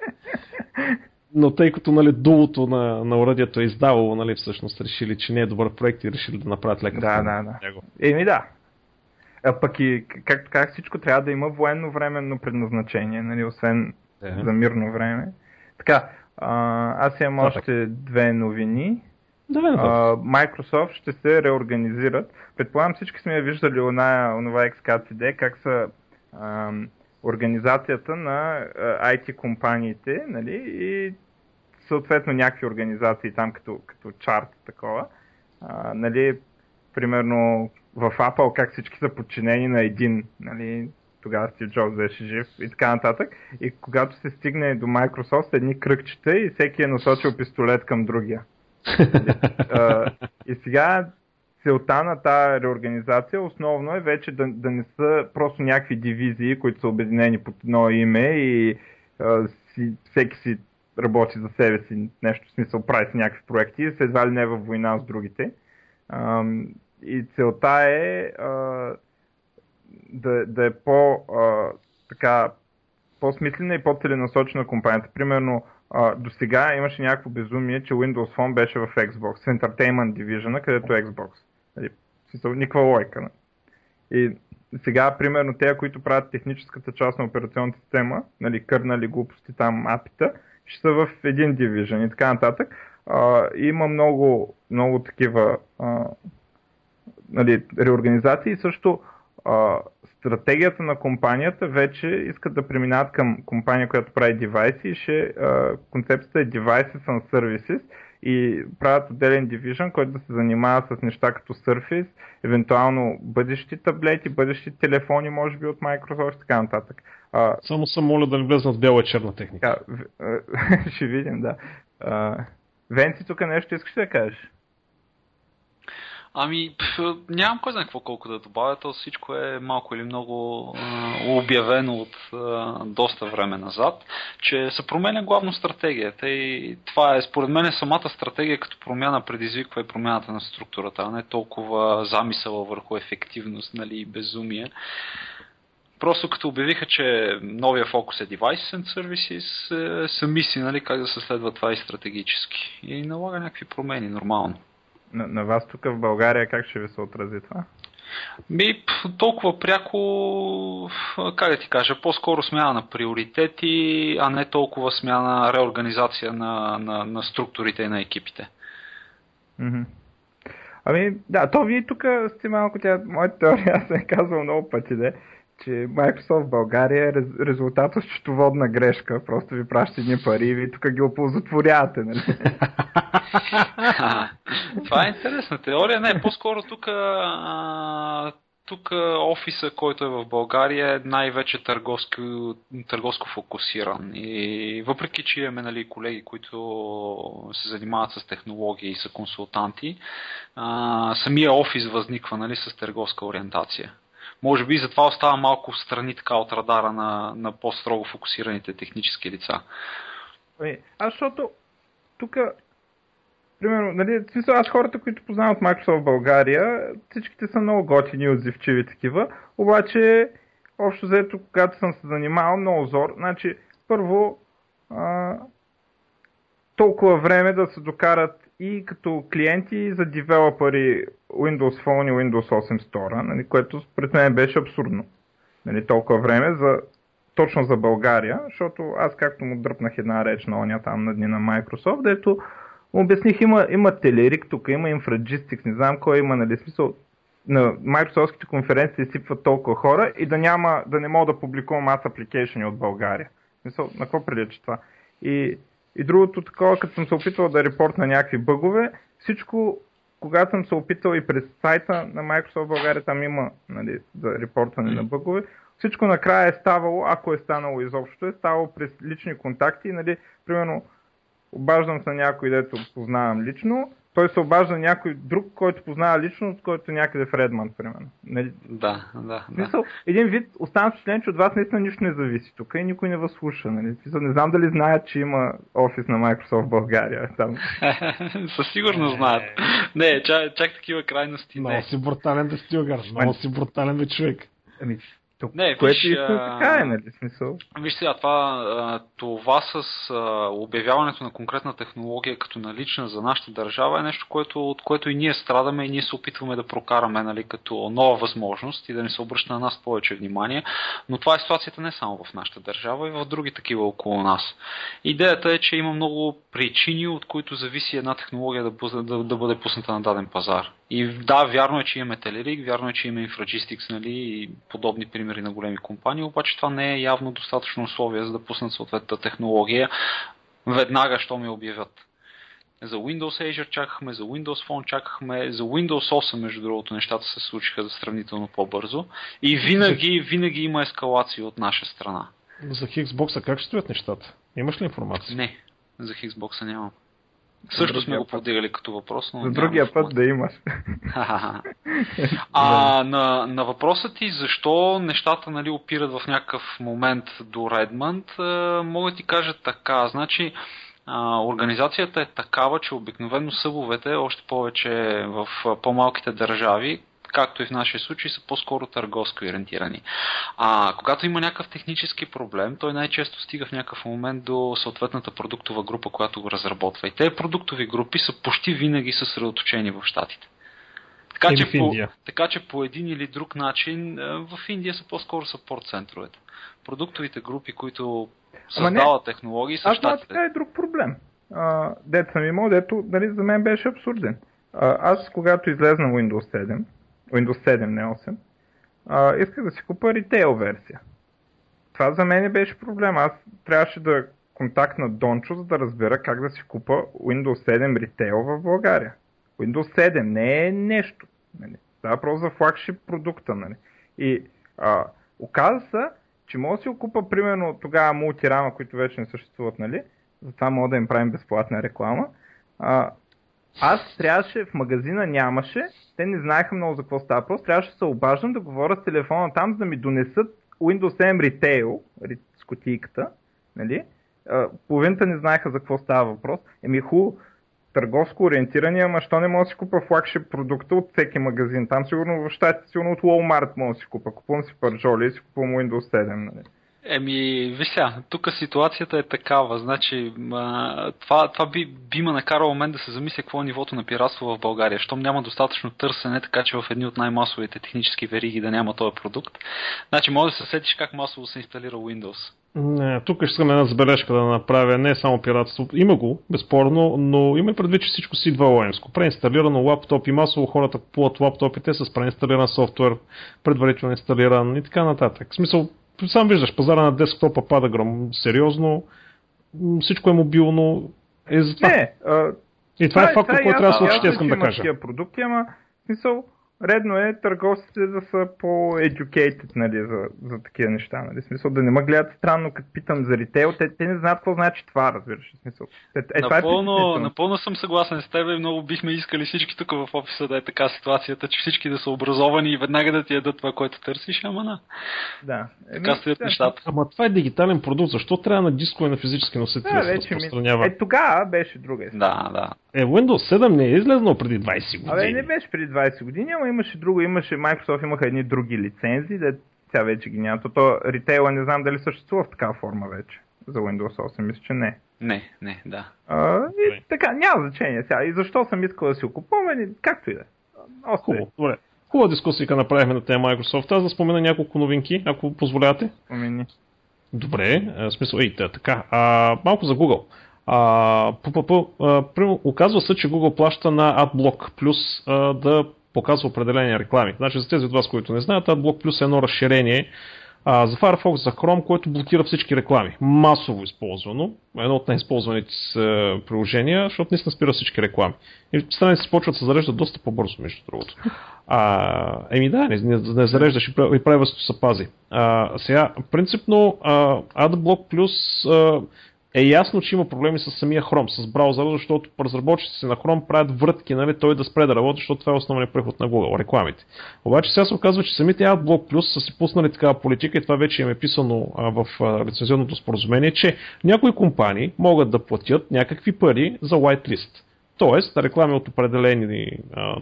но тъй като нали, дулото на, на уръдието е издавало, нали, всъщност решили, че не е добър проект и решили да направят лека Да, да, да. Еми да. А пък и, как, как всичко трябва да има военно-временно предназначение, нали, освен yeah. за мирно време. Така, а, аз имам още две новини. Да, а, Microsoft ще се реорганизират. Предполагам всички сме виждали оная, онова XKCD, как са а, организацията на IT компаниите нали, и съответно някакви организации там като, като чарт такова. А, нали, примерно в Apple как всички са подчинени на един нали, тогава Стив Джобс беше жив и така нататък. И когато се стигне до Microsoft, едни кръгчета и всеки е насочил пистолет към другия. и сега целта на тази реорганизация основно е вече да, да не са просто някакви дивизии, които са обединени под едно име и а, си, всеки си работи за себе си, нещо в смисъл прави си някакви проекти и едва ли не е във война с другите. А, и целта е а, да, да е по, а, така, по-смислена и по-целенасочена компанията. Примерно, а, до сега имаше някакво безумие, че Windows Phone беше в Xbox, в Entertainment Division, където е Xbox. Нали, никаква лойка. Не? И сега, примерно, те, които правят техническата част на операционната система, нали, кърнали глупости там, апита, ще са в един Division и така нататък. А, има много, много такива а, нали, реорганизации. Също а, стратегията на компанията вече искат да преминават към компания, която прави девайси и ще, а, концепцията е Devices and Services и правят отделен division, който да се занимава с неща като Surface, евентуално бъдещи таблети, бъдещи телефони, може би от Microsoft и така нататък. А, Само съм моля да не влезнат в бяла и черна техника. Да, ще видим, да. А, Венци, тук нещо искаш да кажеш? Ами, пф, нямам кой знае какво колко да добавя, то всичко е малко или много а, обявено от а, доста време назад, че се променя главно стратегията и това е, според мен, самата стратегия като промяна предизвиква и промяната на структурата, а не толкова замисъла върху ефективност нали, безумие. Просто като обявиха, че новия фокус е Devices and Services, е, са мисли нали, как да се следва това и стратегически. И налага някакви промени, нормално. На, на вас тук в България как ще ви се отрази това? Ми, толкова пряко, как да ти кажа, по-скоро смяна на приоритети, а не толкова смяна, реорганизация на, на, на структурите и на екипите. Mm-hmm. Ами, да, то вие тук сте малко, тя, моята теория, аз съм казвал много пъти, да, че Microsoft в България е резултат от счетоводна грешка. Просто ви праща едни пари и ви тук ги оползотворявате, нали? това е интересна теория. Не, по-скоро тук тук офиса, който е в България, е най-вече търговско, търговско фокусиран. И въпреки, че имаме нали, колеги, които се занимават с технологии и са консултанти, а, самия офис възниква нали, с търговска ориентация. Може би затова остава малко в страни така от радара на, на по-строго фокусираните технически лица. Ами, аз защото тук примерно, нали, смисъл, аз хората, които познавам от Microsoft България, всичките са много готини, отзивчиви такива, обаче, общо заето, когато съм се занимавал, много зор, значи, първо, а, толкова време да се докарат и като клиенти за девелопери Windows Phone и Windows 8 Store, нали, което според мен беше абсурдно. Нали, толкова време за, точно за България, защото аз както му дръпнах една реч на оня там на дни на Microsoft, дето обясних, има, има Телерик, тук има Infragistics, не знам кой има, нали, смисъл, на Microsoftските конференции сипват толкова хора и да, няма, да не мога да публикувам аз апликейшени от България. Смисъл, на какво прилича това? И, и другото такова, като съм се опитвал да репорт на някакви бъгове, всичко, когато съм се опитал и през сайта на Microsoft България, там има нали, за репортване на бъгове, всичко накрая е ставало, ако е станало изобщо, е ставало през лични контакти, нали, примерно обаждам се на някой, дето познавам лично, той се обажда някой друг, който познава лично, от който някъде в Редман, примерно. Нали? Да, да. Смисъл, да. един вид, оставам впечатлен, че от вас наистина нищо не зависи тук и никой не възслуша. Нали? Смисъл, не знам дали знаят, че има офис на Microsoft в България. Там. Със сигурност знаят. Не, чак, чак такива крайности. Много си брутален да стилгар, много си брутален бе човек. Ами, тук, не, което виж, истина така е, нали, смисъл. Виж сега, това, това с обявяването на конкретна технология като налична за нашата държава е нещо, което, от което и ние страдаме и ние се опитваме да прокараме нали, като нова възможност и да ни се обръща на нас повече внимание. Но това е ситуацията не само в нашата държава, и в други такива около нас. Идеята е, че има много причини, от които зависи една технология да, да, да бъде пусната на даден пазар. И да, вярно е, че имаме Telerik, вярно е, че имаме Infragistics нали, и подобни примери на големи компании, обаче това не е явно достатъчно условие за да пуснат съответната технология веднага, що ми обявят. За Windows Azure чакахме, за Windows Phone чакахме, за Windows 8, между другото, нещата се случиха за сравнително по-бързо. И винаги, винаги има ескалация от наша страна. За Xbox как ще стоят нещата? Имаш ли информация? Не, за Xbox нямам. Също сме го повдигали като въпрос, но. За другия път да имаш. а на, на въпроса ти защо нещата нали, опират в някакъв момент до Redmond, мога да ти кажа така. Значи, а, организацията е такава, че обикновено събовете, още повече в по-малките държави, както и в нашия случай, са по-скоро търговско ориентирани. А когато има някакъв технически проблем, той най-често стига в някакъв момент до съответната продуктова група, която го разработва. И тези продуктови групи са почти винаги съсредоточени в Штатите. Така че, по, така че по един или друг начин в Индия са по-скоро съпорт центровете. Продуктовите групи, които създават технологии са Аз щатите. така е друг проблем. дет съм имал, дето нали, за мен беше абсурден. А, аз, когато излезна Windows 7, Windows 7, не 8, а, исках да си купа ритейл версия. Това за мен беше проблем. Аз трябваше да контактна Дончо, за да разбера как да си купа Windows 7 ритейл в България. Windows 7 не е нещо. Нали. Е просто за флагшип продукта. Нали. И а, оказа се, че мога да си купа примерно тогава мултирама, които вече не съществуват, нали? Затова мога да им правим безплатна реклама. А, аз трябваше, в магазина нямаше, те не знаеха много за какво става просто, трябваше да се обаждам да говоря с телефона там, за да ми донесат Windows 7 Retail, с котийката, нали? Половината не знаеха за какво става въпрос. Еми хубаво, търговско ориентирани, ама що не мога да си купа флагшип продукта от всеки магазин. Там сигурно в щатите, сигурно от Walmart мога да си купа. Купувам си паржоли и си купувам Windows 7. Нали? Еми, вися, тук ситуацията е такава. Значи, това, това би, би ме накарало мен да се замисля какво е нивото на пиратство в България. Щом няма достатъчно търсене, така че в едни от най-масовите технически вериги да няма този продукт. Значи, може да се сетиш как масово се инсталира Windows. Не, тук искам една забележка да направя. Не е само пиратство. Има го, безспорно, но има предвид, че всичко си идва лоемско. Преинсталирано лаптоп и масово хората купуват лаптопите с преинсталиран софтуер, предварително инсталиран и така нататък. В смисъл, сам виждаш, пазара на десктопа пада гром сериозно, всичко е мобилно. Е, това. Не, а, и това, това е факт, който трябва да се учите, искам да кажа. продукти, ама смисъл, редно е търговците да са по-educated нали, за, за такива неща. Нали? смисъл да не ме гледат странно, като питам за ритейл, те, те не знаят какво значи това, разбираш. Смисъл. Е, е, напълно, е напълно съм съгласен с теб и много бихме искали всички тук в офиса да е така ситуацията, че всички да са образовани и веднага да ти ядат това, което търсиш, ама на. Да. Така Еми, стоят да. нещата. Ама това е дигитален продукт, защо трябва на дискове на физически носители да, да се разпространява? Е, тогава беше друга Да, да. Е, Windows 7 не е излезнал преди 20 години. Абе, не беше преди 20 години, ама имаше друго, имаше, Microsoft имаха едни други лицензии, да тя вече ги няма. То ритейла не знам дали съществува в такава форма вече. За Windows 8 мисля, че не. Не, не, да. А, и, така, няма значение сега. И защо съм искал да си окупувам, ами, както и да. Е. Хубаво, добре. Хубава дискусия направихме на тема Microsoft. Аз да спомена няколко новинки, ако позволявате. Спомени. Добре, в смисъл, ей, така. А, малко за Google. А, оказва се, че Google плаща на AdBlock Plus а, да показва определени реклами. Значи за тези от вас, които не знаят, AdBlock Plus е едно разширение а, за Firefox, за Chrome, което блокира всички реклами. Масово използвано. Едно от най-използваните приложения, защото наистина спира всички реклами. И страниците почват да се зареждат доста по-бързо, между другото. А, еми да, не, не, не зареждаш и правилството се пази. А, сега, принципно, а, AdBlock Plus а, е ясно, че има проблеми с самия Chrome, с браузъра, защото разработчиците на Chrome правят врътки, нали, той да спре да работи, защото това е основният преход на Google, рекламите. Обаче сега се оказва, че самите AdBlock Plus са си пуснали такава политика и това вече им е писано а, в лицензионното споразумение, че някои компании могат да платят някакви пари за whitelist. Тоест, реклами от определени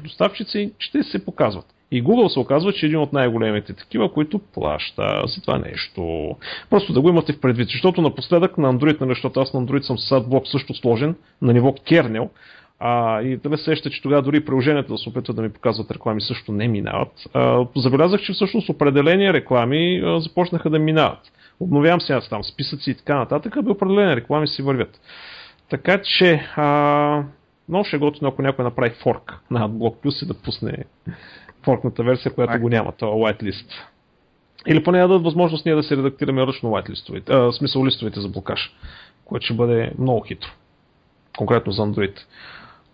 доставчици ще се показват. И Google се оказва, че е един от най-големите такива, които плаща за това нещо. Просто да го имате в предвид, защото напоследък на Android, нали, защото аз на Android съм с AdBlock също сложен на ниво кернел, а, и да ме сеща, че тогава дори приложенията да се опитват да ми показват реклами също не минават. А, забелязах, че всъщност определени реклами а, започнаха да минават. Обновявам сега там списъци и така нататък, а определени реклами си вървят. Така че, а, много ще готино, ако някой направи форк на AdBlock Plus и да пусне форкната версия, която го няма, това whitelist. Или поне да дадат възможност ние да се редактираме ръчно whitelistовите, а, смисъл листовете за блокаж, което ще бъде много хитро. Конкретно за Android.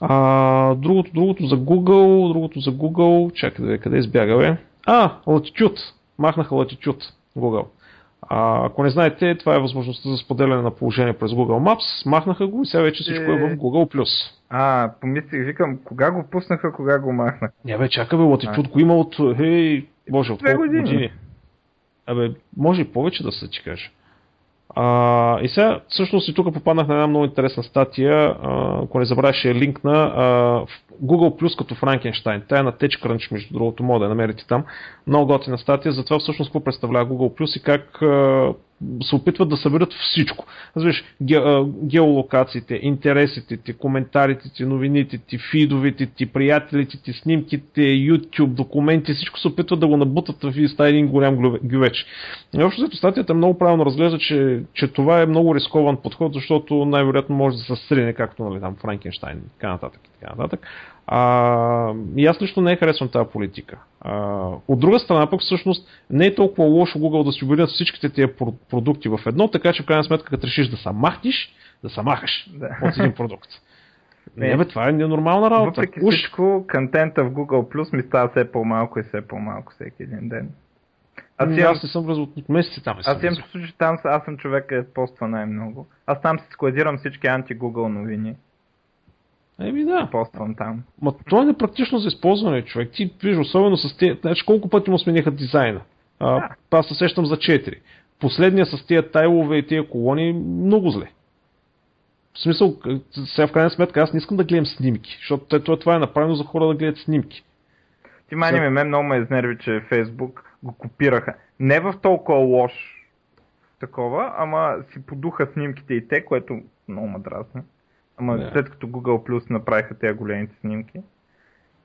А, другото, другото за Google, другото за Google, чакай да къде избяга, бе? А, Latitude. Махнаха Latitude Google. А, ако не знаете, това е възможността за споделяне на положение през Google Maps. Махнаха го и сега вече всичко е, в Google+. А, помислих, викам, кога го пуснаха, кога го махнаха. Не бе, чакай бе, Latitude го има от, хей, боже, от колко години. години. Абе, може и повече да се ти каже. А, и сега, всъщност и тук попаднах на една много интересна статия, а, ако не забравяш е линк на а, Google Plus като Франкенштайн. Тя е на TechCrunch, между другото, мога да я намерите там. Много готина статия за това всъщност какво представлява Google Plus и как а, се опитват да съберат всичко. Разбираш, ге, геолокациите, интересите ти, коментарите ти, новините ти, фидовете ти, приятелите ти, снимките, YouTube, документи, всичко се опитват да го набутат в един голям гювеч. И общо зато статията много правилно разглежда, че, че това е много рискован подход, защото най-вероятно може да се срине, както нали, там Франкенштайн и така нататък. И така нататък. А, и аз лично не харесвам тази политика. А, от друга страна пък всъщност не е толкова лошо Google да си обединят всичките тия продукти в едно, така че в крайна сметка като решиш да се махнеш, да се махаш да. от един продукт. Не, не бе, това е ненормална работа. Въпреки Уж... всичко, контента в Google Plus ми става все по-малко и все по-малко всеки един ден. Аз, ами, имам... аз не съм влезъл от месеци там. Аз имам чувство, че там аз съм човек, който поства най-много. Аз там си складирам всички анти-Google новини. Еми да. Поствам там. Ма то е непрактично за използване, човек. Ти виж, особено с тези... Значи колко пъти му смениха дизайна? А, да. Аз се сещам за 4. Последния с тия тайлове и тия колони много зле. В смисъл, сега в крайна сметка аз не искам да гледам снимки, защото това, това е направено за хора да гледат снимки. Ти мани сега... мен много ме изнерви, че Фейсбук го копираха. Не в толкова лош такова, ама си подуха снимките и те, което много ме дразни. Ама да. след като Google Plus направиха тези големите снимки.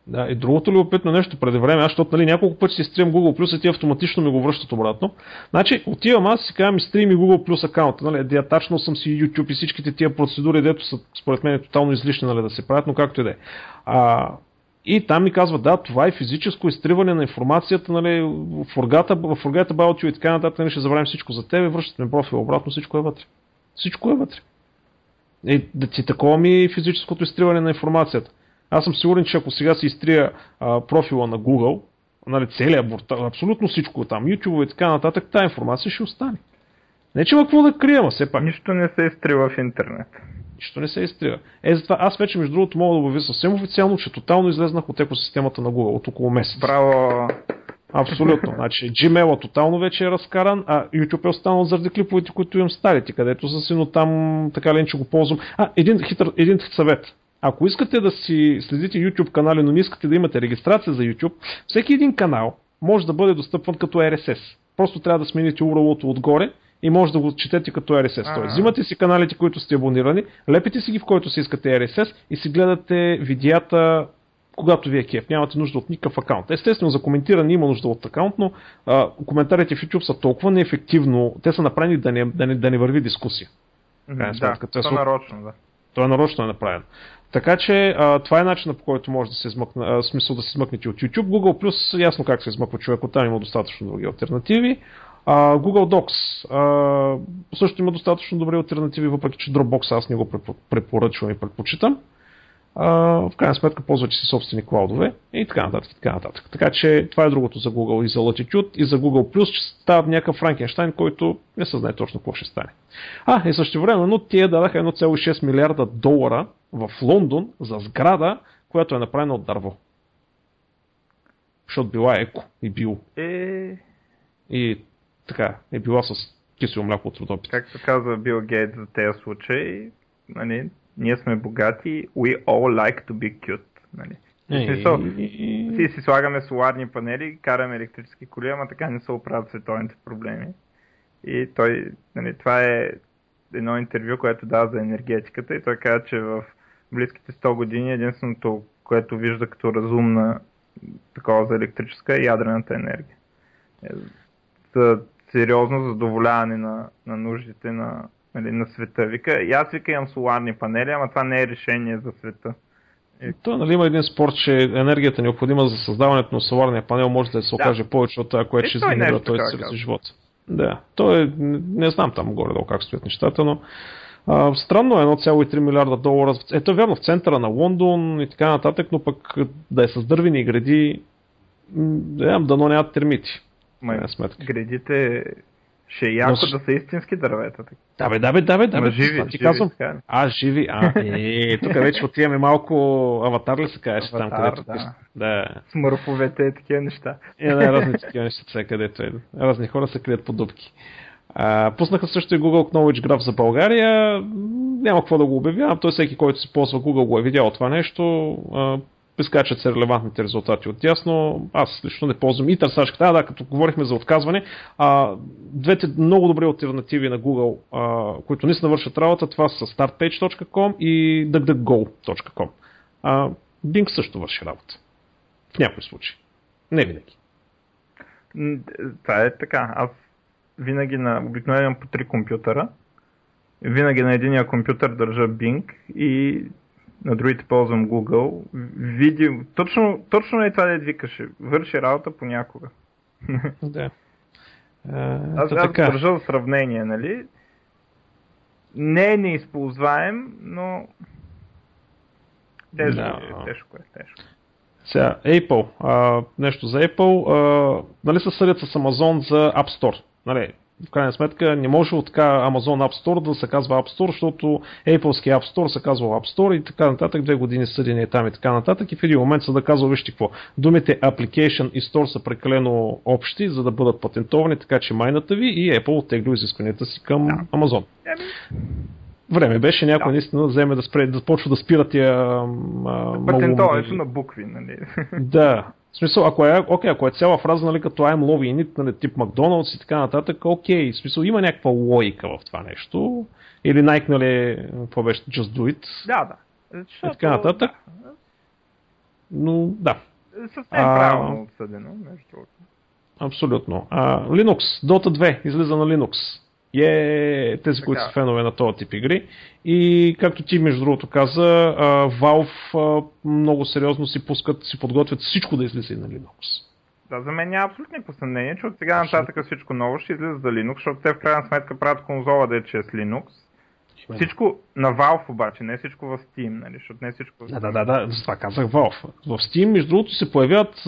Да, и другото любопитно нещо преди време, аз защото нали, няколко пъти си стримам Google Plus и ти автоматично ми го връщат обратно. Значи, отивам аз и си казвам и стрим и Google Plus аккаунта. Нали, диатачно съм си YouTube и всичките тия процедури, дето са според мен тотално излишни нали, да се правят, но както и да е. И там ми казва, да, това е физическо изтриване на информацията, нали, в фургата, фургата Баутио и така нататък, нали, ще забравим всичко за тебе, връщате ми профил обратно, всичко е вътре. Всичко е вътре. Е, да ти такова ми е физическото изтриване на информацията. Аз съм сигурен, че ако сега си изтрия а, профила на Google, нали, целият портал, абсолютно всичко там, YouTube и така нататък, тази информация ще остане. Не, че има какво да крием, все пак. Нищо не се изтрива в интернет. Нищо не се изтрива. Е, затова аз вече, между другото, мога да обявя съвсем официално, че тотално излезнах от екосистемата на Google от около месец. Браво! Абсолютно. Значи, Gmail тотално вече е разкаран, а YouTube е останал заради клиповете, които имам старите, където са си, но там така ли че го ползвам. А, един, хитър, един съвет. Ако искате да си следите YouTube канали, но не искате да имате регистрация за YouTube, всеки един канал може да бъде достъпван като RSS. Просто трябва да смените url отгоре и може да го четете като RSS. Тоест, взимате си каналите, които сте абонирани, лепите си ги в който си искате RSS и си гледате видеята когато ви е кеф. Нямате нужда от никакъв акаунт. Естествено, за коментиране има нужда от акаунт, но а, коментарите в YouTube са толкова неефективно, те са направени да не, да не, да не върви дискусия. Да, сметка. това е нарочно, да. Това е нарочно е направено. Така че а, това е начинът по който може да се измъкне, а, смисъл да се измъкнете от YouTube. Google Plus, ясно как се измъква човек, от там има достатъчно други альтернативи. А, Google Docs а, също има достатъчно добри альтернативи, въпреки че Dropbox аз не го препоръчвам и предпочитам. В крайна сметка ползвате си собствени клаудове и така нататък, така нататък. Така че това е другото за Google и за Latitude и за Google Plus, че става някакъв Франкенштайн, който не се знае точно какво ще стане. А, и също време, но тия дадаха 1,6 милиарда долара в Лондон за сграда, която е направена от дърво. Защото била еко и бил. Е... И така, е била с кисело мляко от родопит. Както казва Бил Гейт за тези случаи, нали, ние сме богати, we all like to be cute. Нали. Смисъл, си си слагаме соларни панели, караме електрически коли, ама така не се оправят световните проблеми. И той, нали, това е едно интервю, което дава за енергетиката и той каза, че в близките 100 години единственото, което вижда като разумна такова за електрическа е ядрената енергия. Е, за сериозно задоволяване на, на нуждите на, нали, на света. Вика, и аз вика имам соларни панели, ама това не е решение за света. То, нали, има един спор, че енергията необходима за създаването на соларния панел може да се окаже да. повече от това, което е, ще изгенерира този си живот. Да, то е, не знам там горе-долу как стоят нещата, но а, странно е 1,3 милиарда долара. Ето е вярно в центъра на Лондон и така нататък, но пък да е с дървени гради, да, дано нямат термити. Май, градите ще е яко Но... да са истински дървета. Да бе, да бе, да бе, да бе. Живи, ти живи, казвам. Така. А, живи. А, е, тук вече отиваме малко аватар ли се казваш там, където да. да. Смърфовете, такива неща. Е, да, разни такива неща, където е. Разни хора се крият по дупки. А, пуснаха също и Google Knowledge Graph за България. Няма какво да го обявявам. Той всеки, който се ползва Google, го е видял това нещо. А, прескачат се релевантните резултати от тясно. Аз лично не ползвам и търсачката. А, да, като говорихме за отказване, а, двете много добри альтернативи на Google, а, които наистина вършат работа, това са startpage.com и duckduckgo.com. А, Bing също върши работа. В някои случаи. Не винаги. Това е така. Аз винаги на обикновено по три компютъра. Винаги на единия компютър държа Bing и на другите ползвам Google, види, точно, точно е това да викаше. Върши работа понякога. Да. А, аз, аз така. държа сравнение, нали? Не е неизползваем, но тежко да. е, тежко е, тежко. Сега, Apple, а, нещо за Apple, а, нали се съдят с Amazon за App Store? Нали, в крайна сметка не може от така Amazon App Store да се казва App Store, защото Apple App Store се казва App Store и така нататък, две години съдени там и така нататък и в един момент са да казва, вижте какво, думите Application и Store са прекалено общи, за да бъдат патентовани, така че майната ви и Apple оттегли изискванията си към да. Amazon. Време беше някой да. наистина да вземе да, спре, да почва да спира тия... Патентоването на букви, нали? Да, в смисъл, ако е, окей, ако е цяла фраза, нали, като I'm loving it, нали, тип Макдоналдс и така нататък, окей, в смисъл има някаква логика в това нещо. Или Nike, нали, какво беше, Just Do It. Да, да. Защото... И така нататък. Но, да. Съвсем а... правилно обсъдено, между другото. Абсолютно. А, Linux, Dota 2 излиза на Linux е тези, така. които са фенове на този тип игри. И както ти между другото каза, Valve много сериозно си пускат, си подготвят всичко да излиза и на Linux. Да, за мен няма абсолютно съмнение, че от сега нататък всичко ново ще излиза за Linux, защото те в крайна сметка правят конзола да е чрез Linux. Всичко на Valve обаче, не всичко в Steam, нали? Защото не всичко... Да, да, да, да, за това казах Valve. В Steam, между другото, се появяват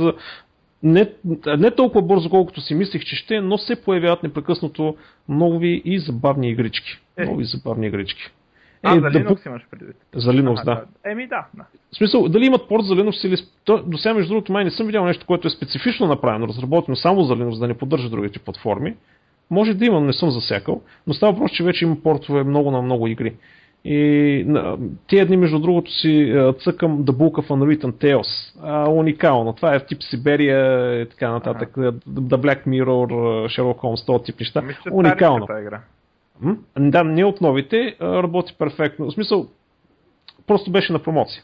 не, не толкова бързо, колкото си мислих, че ще, но се появяват непрекъснато нови и забавни игрички. Е. Нови забавни игрички. А, е, за Linux да, имаш предвид. За Linux, а, да. да. Еми да, да. В смисъл, дали имат порт за Linux или... До сега, между другото, май не съм видял нещо, което е специфично направено, разработено само за Linux, да не поддържа другите платформи. Може да има, но не съм засякал. Но става просто, че вече има портове много на много игри. И тия дни, между другото, си цъкам The Book of Unwritten Tales. А, уникално. Това е в тип Сиберия и така нататък. Ага. The Black Mirror, Sherlock Holmes, този тип неща. Мисля, уникално. Игра. М? Да, не от новите, работи перфектно. В смисъл, просто беше на промоция.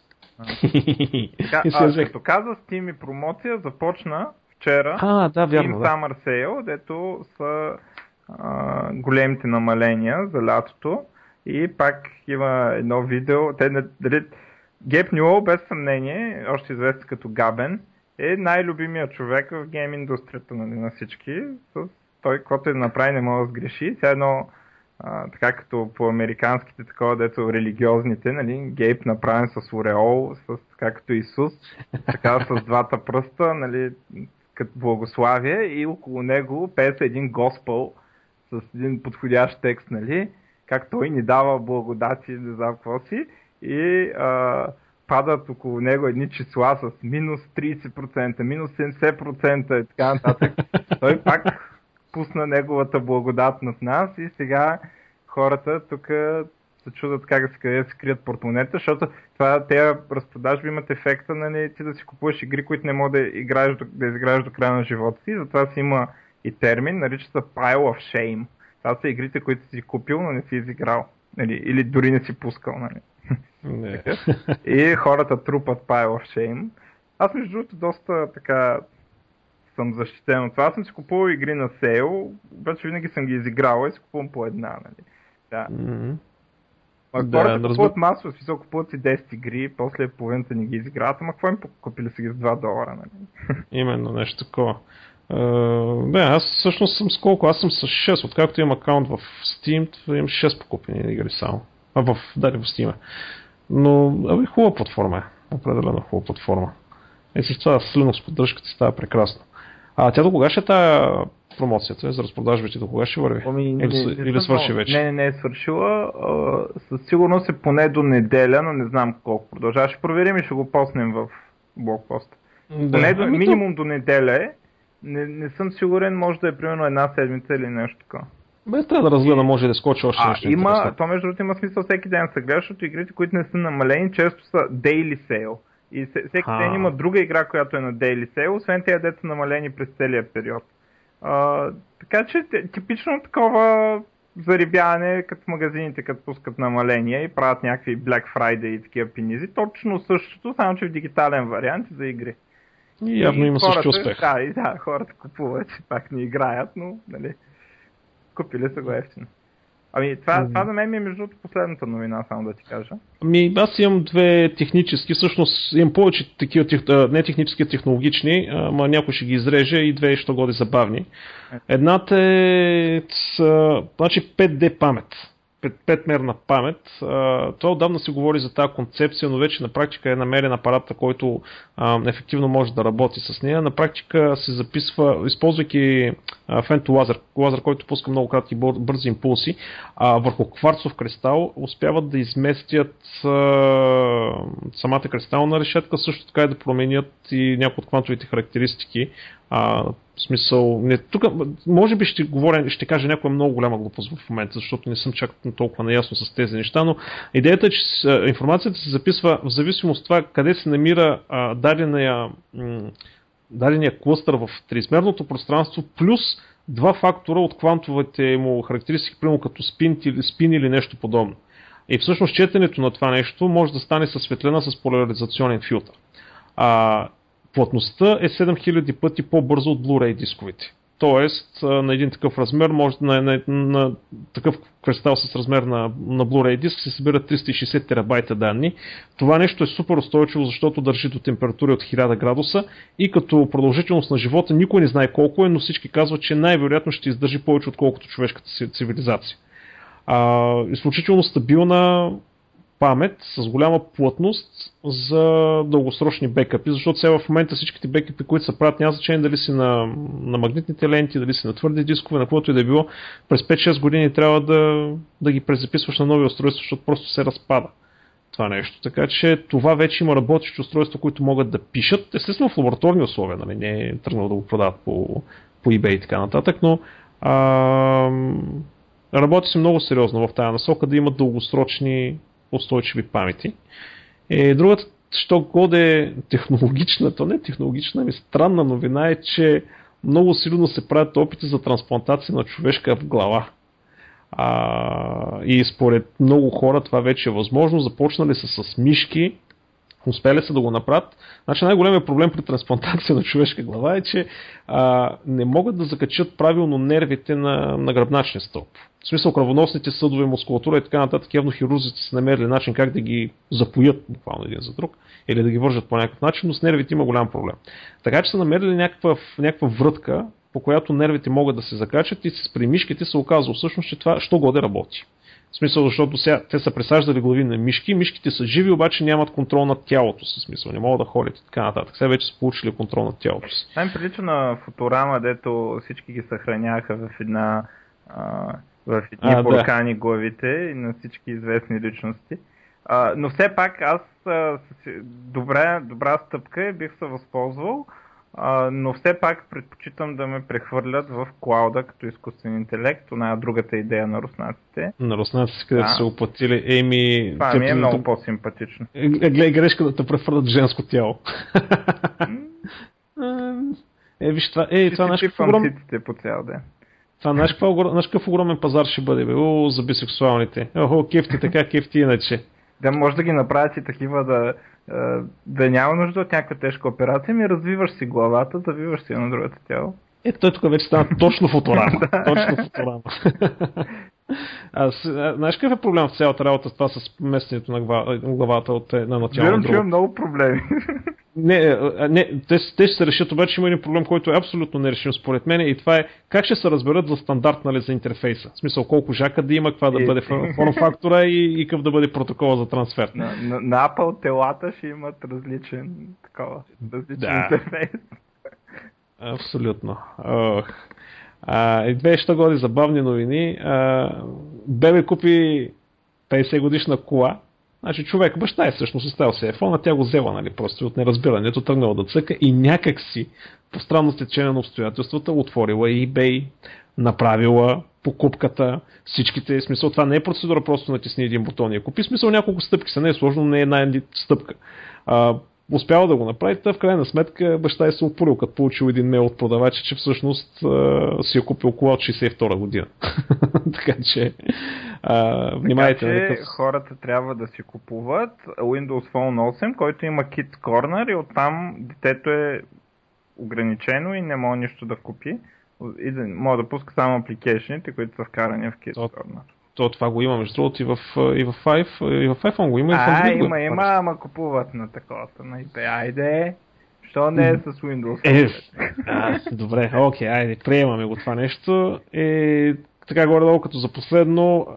Така, а, като каза Steam и промоция, започна вчера а, да, вярно, Steam да. Summer Sale, дето са а, големите намаления за лятото. И пак има едно видео. Те, дали, Гейб Нюол, без съмнение, още известен като Габен, е най-любимият човек в гейм индустрията нали, на всички. С той, който е направи, не може да сгреши. Сега едно а, така като по американските, такова, дето религиозните, нали, гейп направен с ореол, с, така като Исус, така с двата пръста, нали, като благославие и около него песа един госпел с един подходящ текст, нали, как той ни дава благодати, не знам какво си, и а, падат около него едни числа с минус 30%, минус 70% и така нататък. Той пак пусна неговата благодат над нас и сега хората тук се чудат как да се къде да се крият портмонета, защото това, тези разпродажби имат ефекта на нали, ти да си купуваш игри, които не можеш да играеш, да изиграеш до края на живота си. Затова си има и термин, нарича се Pile of Shame. Това са игрите, които си купил, но не си изиграл. Нали, или дори не си пускал. Нали. Не. и хората трупат Pile of Shame. Аз между другото доста така съм защитен от това. Аз съм си купувал игри на сейл, обаче винаги съм ги изиграл и си купувам по една. Нали. Да. Mm-hmm. Ма да, хората купуват разбър... масово, смисъл купуват си 10 игри, после половината не ги изиграват, ама какво им купили си ги с 2 долара, нали? Именно, нещо такова. Uh, бе, аз всъщност съм с колко? Аз съм с 6. Откакто имам акаунт в Steam, имам 6 покупени игри само. А в, да, в Steam. Но, абе, хубава платформа е. Определено хубава платформа. И с това с Linux поддръжката става прекрасно. А тя до кога ще е тая промоцията за разпродажбите, до кога ще върви? Ами, или, не, или свърши вече? Не, не, не е свършила. А, със сигурност е поне до неделя, но не знам колко продължава. Ще проверим и ще го поснем в блокпост. Да. Поне до, ами минимум то... до неделя е. Не, не съм сигурен, може да е примерно една седмица или нещо такова. Бе, трябва да разгледа, може да скочи още а, нещо. Има, интересно. то между другото има смисъл всеки ден се гледа, защото игрите, които не са намалени, често са daily sale. И всеки а. ден има друга игра, която е на daily sale, освен тези деца намалени през целия период. А, така че типично такова зарибяване, като магазините, като пускат намаления и правят някакви Black Friday и такива пинизи. Точно същото, само че в дигитален вариант за игри. И явно има хората, също успех. Да, и да, хората купуват, пак не играят, но нали, купили са го ефтино. Ами това, mm-hmm. това за мен ми е между последната новина, само да ти кажа. Ами аз имам две технически, всъщност имам повече такива, не технически, технологични, ама някой ще ги изреже и две ще годи забавни. Е. Едната е значи 5D памет петмерна памет. Това отдавна се говори за тази концепция, но вече на практика е намерен апарат, който ефективно може да работи с нея. На практика се записва, използвайки фенто лазер, лазер, който пуска много кратки бързи импулси, върху кварцов кристал успяват да изместят самата кристална решетка, също така и да променят и някои от квантовите характеристики а, в смисъл, не, тук може би ще говоря, ще кажа някоя много голяма глупост в момента, защото не съм чак толкова наясно с тези неща, но идеята е, че информацията се записва в зависимост от това къде се намира а, дадения, м- дадения клъстър в триизмерното пространство, плюс два фактора от квантовите му характеристики, примерно като спин спин или нещо подобно. И всъщност четенето на това нещо може да стане със светлина с поляризационен филтър. А, плътността е 7000 пъти по-бързо от Blu-ray дисковите. Тоест, на един такъв размер, може на, на, на такъв кристал с размер на, на Blu-ray диск се събират 360 терабайта данни. Това нещо е супер устойчиво, защото държи до температури от 1000 градуса и като продължителност на живота никой не знае колко е, но всички казват, че най-вероятно ще издържи повече отколкото човешката цивилизация. А, изключително стабилна памет с голяма плътност за дългосрочни бекъпи, защото сега в момента всичките бекъпи, които се правят, няма значение дали си на, на магнитните ленти, дали си на твърди дискове, на каквото и да е било, през 5-6 години трябва да, да ги презаписваш на нови устройства, защото просто се разпада това нещо. Така че това вече има работещи устройства, които могат да пишат, естествено в лабораторни условия, нали, не е тръгнал да го продават по, по eBay и така нататък, но а, работи се много сериозно в тази насока да имат дългосрочни устойчиви памети. И другата, що годе технологична, то не е технологична, ами странна новина е, че много силно се правят опити за трансплантация на човешка в глава. А, и според много хора това вече е възможно. Започнали са с мишки, успели са да го направят. Значи най-големият проблем при трансплантация на човешка глава е, че а, не могат да закачат правилно нервите на, на гръбначния стълб. В смисъл кръвоносните съдове, мускулатура и така нататък, явно хирурзите са намерили начин как да ги запоят буквално един за друг или да ги вържат по някакъв начин, но с нервите има голям проблем. Така че са намерили някаква, някаква врътка, по която нервите могат да се закачат и с примишките се оказва всъщност, че това що годе работи. В смисъл, защото сега те са пресаждали глави на мишки, мишките са живи, обаче нямат контрол над тялото си, смисъл, не могат да ходят и така нататък. Сега вече са получили контрол над тялото си. Това им прилича на Футурама, дето всички ги съхраняха в една а, в едни а, буркани да. главите и на всички известни личности. А, но все пак аз а, добра, добра стъпка и бих се възползвал а, но все пак предпочитам да ме прехвърлят в клауда като изкуствен интелект. Това е другата идея на руснаците. На руснаците, където да. са оплатили. Еми, Това ми е много да... по-симпатично. Е, е, гледай грешка да те прехвърлят женско тяло. е, виж, това, е, това нашия огром... по цял ден. Това знаеш какъв огромен пазар ще бъде, бе? О, за бисексуалните. Охо, кефти така, кефти иначе. Да, може да ги направят и такива да, да няма нужда от някаква тежка операция, ми развиваш си главата, завиваш си на другото тяло. Е, той тук вече стана точно фоторама. точно фоторама. А, знаеш какъв е проблем в цялата работа с това с местенето на, главата от една на тяло? Вярвам, че има много проблеми. Не, не те, те ще се решат, обаче има един проблем, който е абсолютно нерешим според мен и това е как ще се разберат за стандарт нали, за интерфейса. В смисъл колко жака да има, каква да бъде форм фактора и, и какъв да бъде протокола за трансфер. На, на, на Apple телата ще имат различен такова, различен да. интерфейс. Абсолютно. Ох. А, и две ще годи забавни новини. А, Бебе купи 50 годишна кола. Значи човек, баща е всъщност оставил се iPhone, а тя го взела, нали, просто от неразбирането, тръгнала да цъка и някак си, по странно стечение на обстоятелствата, отворила eBay, направила покупката, всичките, смисъл, това не е процедура просто натисни един бутон и я купи, смисъл няколко стъпки са, не е сложно, не е една стъпка. А, успява да го направи, в крайна сметка баща е се опорил, като получил един мейл от продавача, че всъщност а, си е купил кола от 62 година. така че, а, внимайте. Така че нали, хората трябва да си купуват Windows Phone 8, който има Kids Corner и оттам детето е ограничено и не може нищо да купи. И да, може да пуска само апликейшените, които са вкарани в Kids Corner. То това го има, между другото, и в, и в, 5, и в iPhone го има. И в а, Android има, има, ама купуват на такова. На IP. Айде, що не е с Windows? Е, а, добре, окей, айде, приемаме го това нещо. Е, така горе-долу като за последно,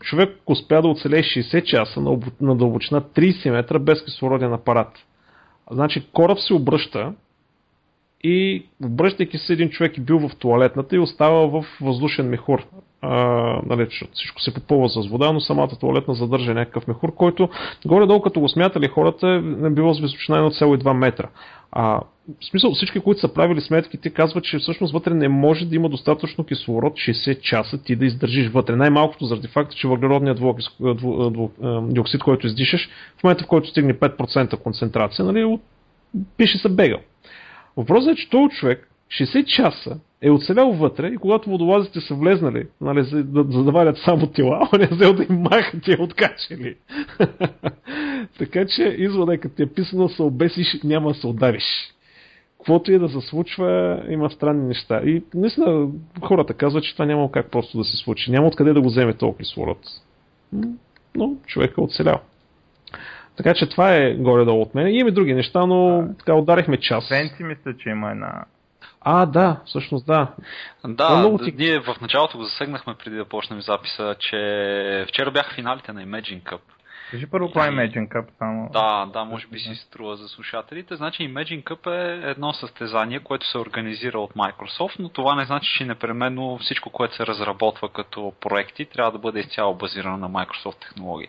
човек успя да оцелее 60 часа на, на дълбочина 30 метра без кислороден апарат. Значи кораб се обръща и обръщайки се един човек е бил в туалетната и остава в въздушен мехур нали, всичко се попълва с вода, но самата туалетна задържа някакъв мехур, който горе-долу като го смятали хората е било с височина 1,2 метра. А, в смисъл всички, които са правили сметките, казват, че всъщност вътре не може да има достатъчно кислород 60 часа ти да издържиш вътре. Най-малкото заради факта, че въглеродният диоксид, който издишаш, в момента в който стигне 5% концентрация, нали, пише се бегал. Въпросът е, че този човек 60 часа е оцелял вътре и когато водолазите са влезнали, нали, за, да, за да валят само тела, он е взел да им махат и е откачали. така че извода е, като ти е писано се обесиш, няма да се удариш. Каквото и да се случва, има странни неща. И наистина хората казват, че това няма как просто да се случи. Няма откъде да го вземе толкова кислород. Но човек е оцелял. Така че това е горе-долу от мен. Има и други неща, но така ударихме час. Венци мисля, че има една А, да, всъщност да. Да, много ти... ние в началото го засегнахме преди да почнем записа, че вчера бяха финалите на Imagine Cup. Кажи първо кой е Imagine Cup само. Да, да, може би си струва за слушателите. Значи Imagine Cup е едно състезание, което се организира от Microsoft, но това не значи, че непременно всичко, което се разработва като проекти, трябва да бъде изцяло базирано на Microsoft технологии.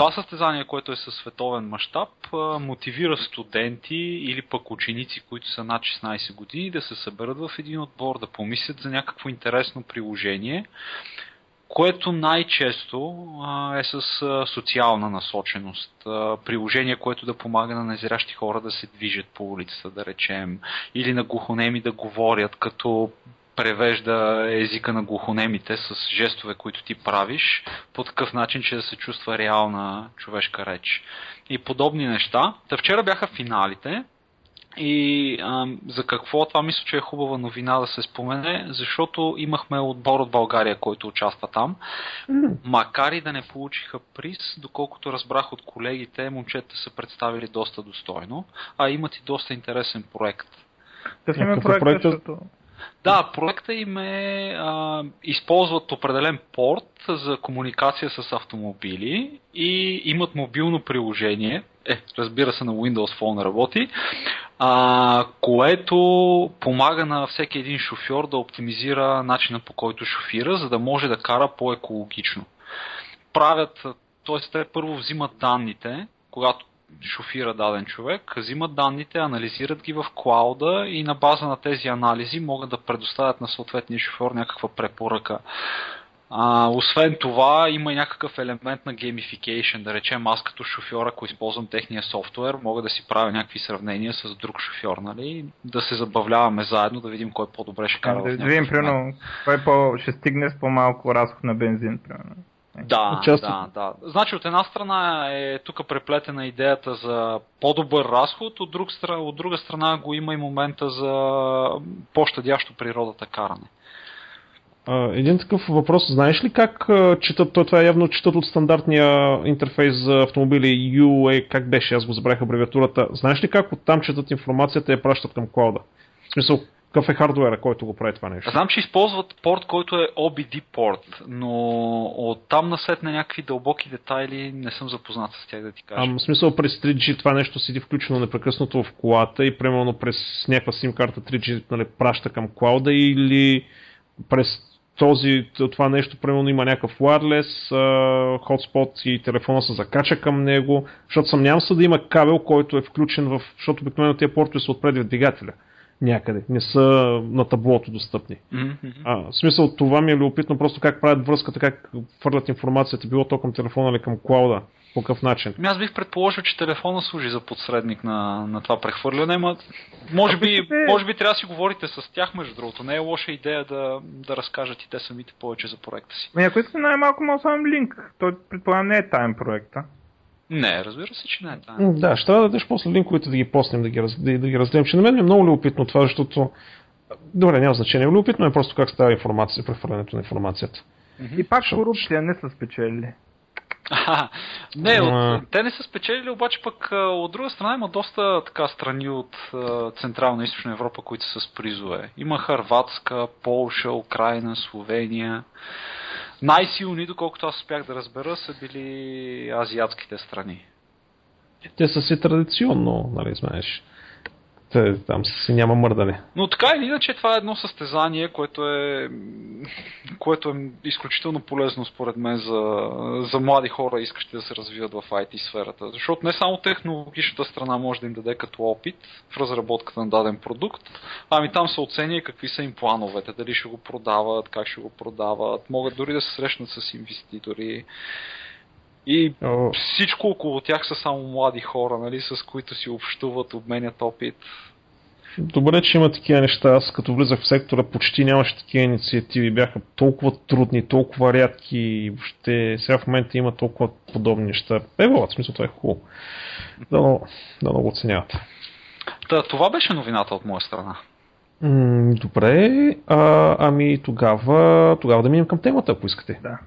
Това състезание, което е със световен мащаб, мотивира студенти или пък ученици, които са над 16 години, да се съберат в един отбор, да помислят за някакво интересно приложение, което най-често е с социална насоченост. Приложение, което да помага на незрящи хора да се движат по улицата, да речем, или на глухонеми да говорят, като превежда езика на глухонемите с жестове, които ти правиш, по такъв начин, че да се чувства реална човешка реч. И подобни неща. Та вчера бяха финалите, и а, за какво това мисля, че е хубава новина да се спомене, защото имахме отбор от България, който участва там. Макар и да не получиха приз, доколкото разбрах от колегите, момчета са представили доста достойно, а имат и доста интересен проект. Какъв има проект, проектът? Защото... Да, проекта им е а, използват определен порт за комуникация с автомобили и имат мобилно приложение, е, разбира се на Windows Phone работи, а, което помага на всеки един шофьор да оптимизира начина по който шофира, за да може да кара по-екологично. Правят, т.е. те първо взимат данните, когато шофира даден човек, взимат данните, анализират ги в клауда и на база на тези анализи могат да предоставят на съответния шофьор някаква препоръка. А, освен това, има и някакъв елемент на gamification. Да речем, аз като шофьор, ако използвам техния софтуер, мога да си правя някакви сравнения с друг шофьор, нали? Да се забавляваме заедно, да видим кой по-добре ще кара. Да, да видим, примерно, кой по- ще стигне с по-малко разход на бензин, примерно. Да, да, да. Значи от една страна е тук преплетена идеята за по-добър разход, от, друг, от друга страна го има и момента за по-щадящо природата каране. Един такъв въпрос. Знаеш ли как четат, това е явно четат от стандартния интерфейс за автомобили UA, как беше, аз го забравих абревиатурата. Знаеш ли как оттам четат информацията и я пращат към клауда? В смисъл, какъв е хардуера, който го прави това нещо? Знам, че използват порт, който е OBD порт, но от там насетне някакви дълбоки детайли не съм запознат с тях да ти кажа. Ам, в смисъл през 3G това нещо седи включено непрекъснато в колата и примерно през някаква SIM карта 3G нали, праща към клауда или през този, това нещо, примерно има някакъв wireless хотспот и телефона се закача към него, защото съмнявам се да има кабел, който е включен в, защото обикновено тези портове са отпреди от двигателя някъде. Не са на таблото достъпни. Mm-hmm. А, в смисъл това ми е любопитно просто как правят връзката, как фърлят информацията, било то към телефона или към клауда. По какъв начин? Ами аз бих предположил, че телефона служи за подсредник на, на това прехвърляне, ма може би, може би трябва да си говорите с тях, между другото. Не е лоша идея да, да разкажат и те самите повече за проекта си. Ами ако искам най-малко мога само линк. Той предполагам не е тайм проекта. Не, разбира се, че не е тайм. Да, ще трябва да дадеш после линковете да ги поснем, да ги, да, да ги разделим. Че на мен е много любопитно това, защото Добре, няма значение. Любопитно е просто как става информация, прехвърлянето на информацията. И пак корупция не са спечели. А, не, от, те не са спечелили, обаче пък от друга страна има доста така страни от Централна и Източна Европа, които са с призове. Има Харватска, Полша, Украина, Словения. Най-силни, доколкото аз успях да разбера, са били азиатските страни. Те са си традиционно, нали знаеш там си няма мърдане. Но така или иначе това е едно състезание, което е, което е изключително полезно според мен за, за млади хора, искащи да се развиват в IT сферата. Защото не само технологичната страна може да им даде като опит в разработката на даден продукт, ами там се оценя какви са им плановете, дали ще го продават, как ще го продават, могат дори да се срещнат с инвеститори. И О. всичко около тях са само млади хора, нали, с които си общуват, обменят опит. Добре, че има такива неща. Аз като влизах в сектора почти нямаше такива инициативи. Бяха толкова трудни, толкова рядки и въобще сега в момента има толкова подобни неща. Е, в смисъл това е хубаво. Да, но, да много оценяват. Да, това беше новината от моя страна. М- добре, а, ами тогава, тогава да минем към темата, ако искате. Да.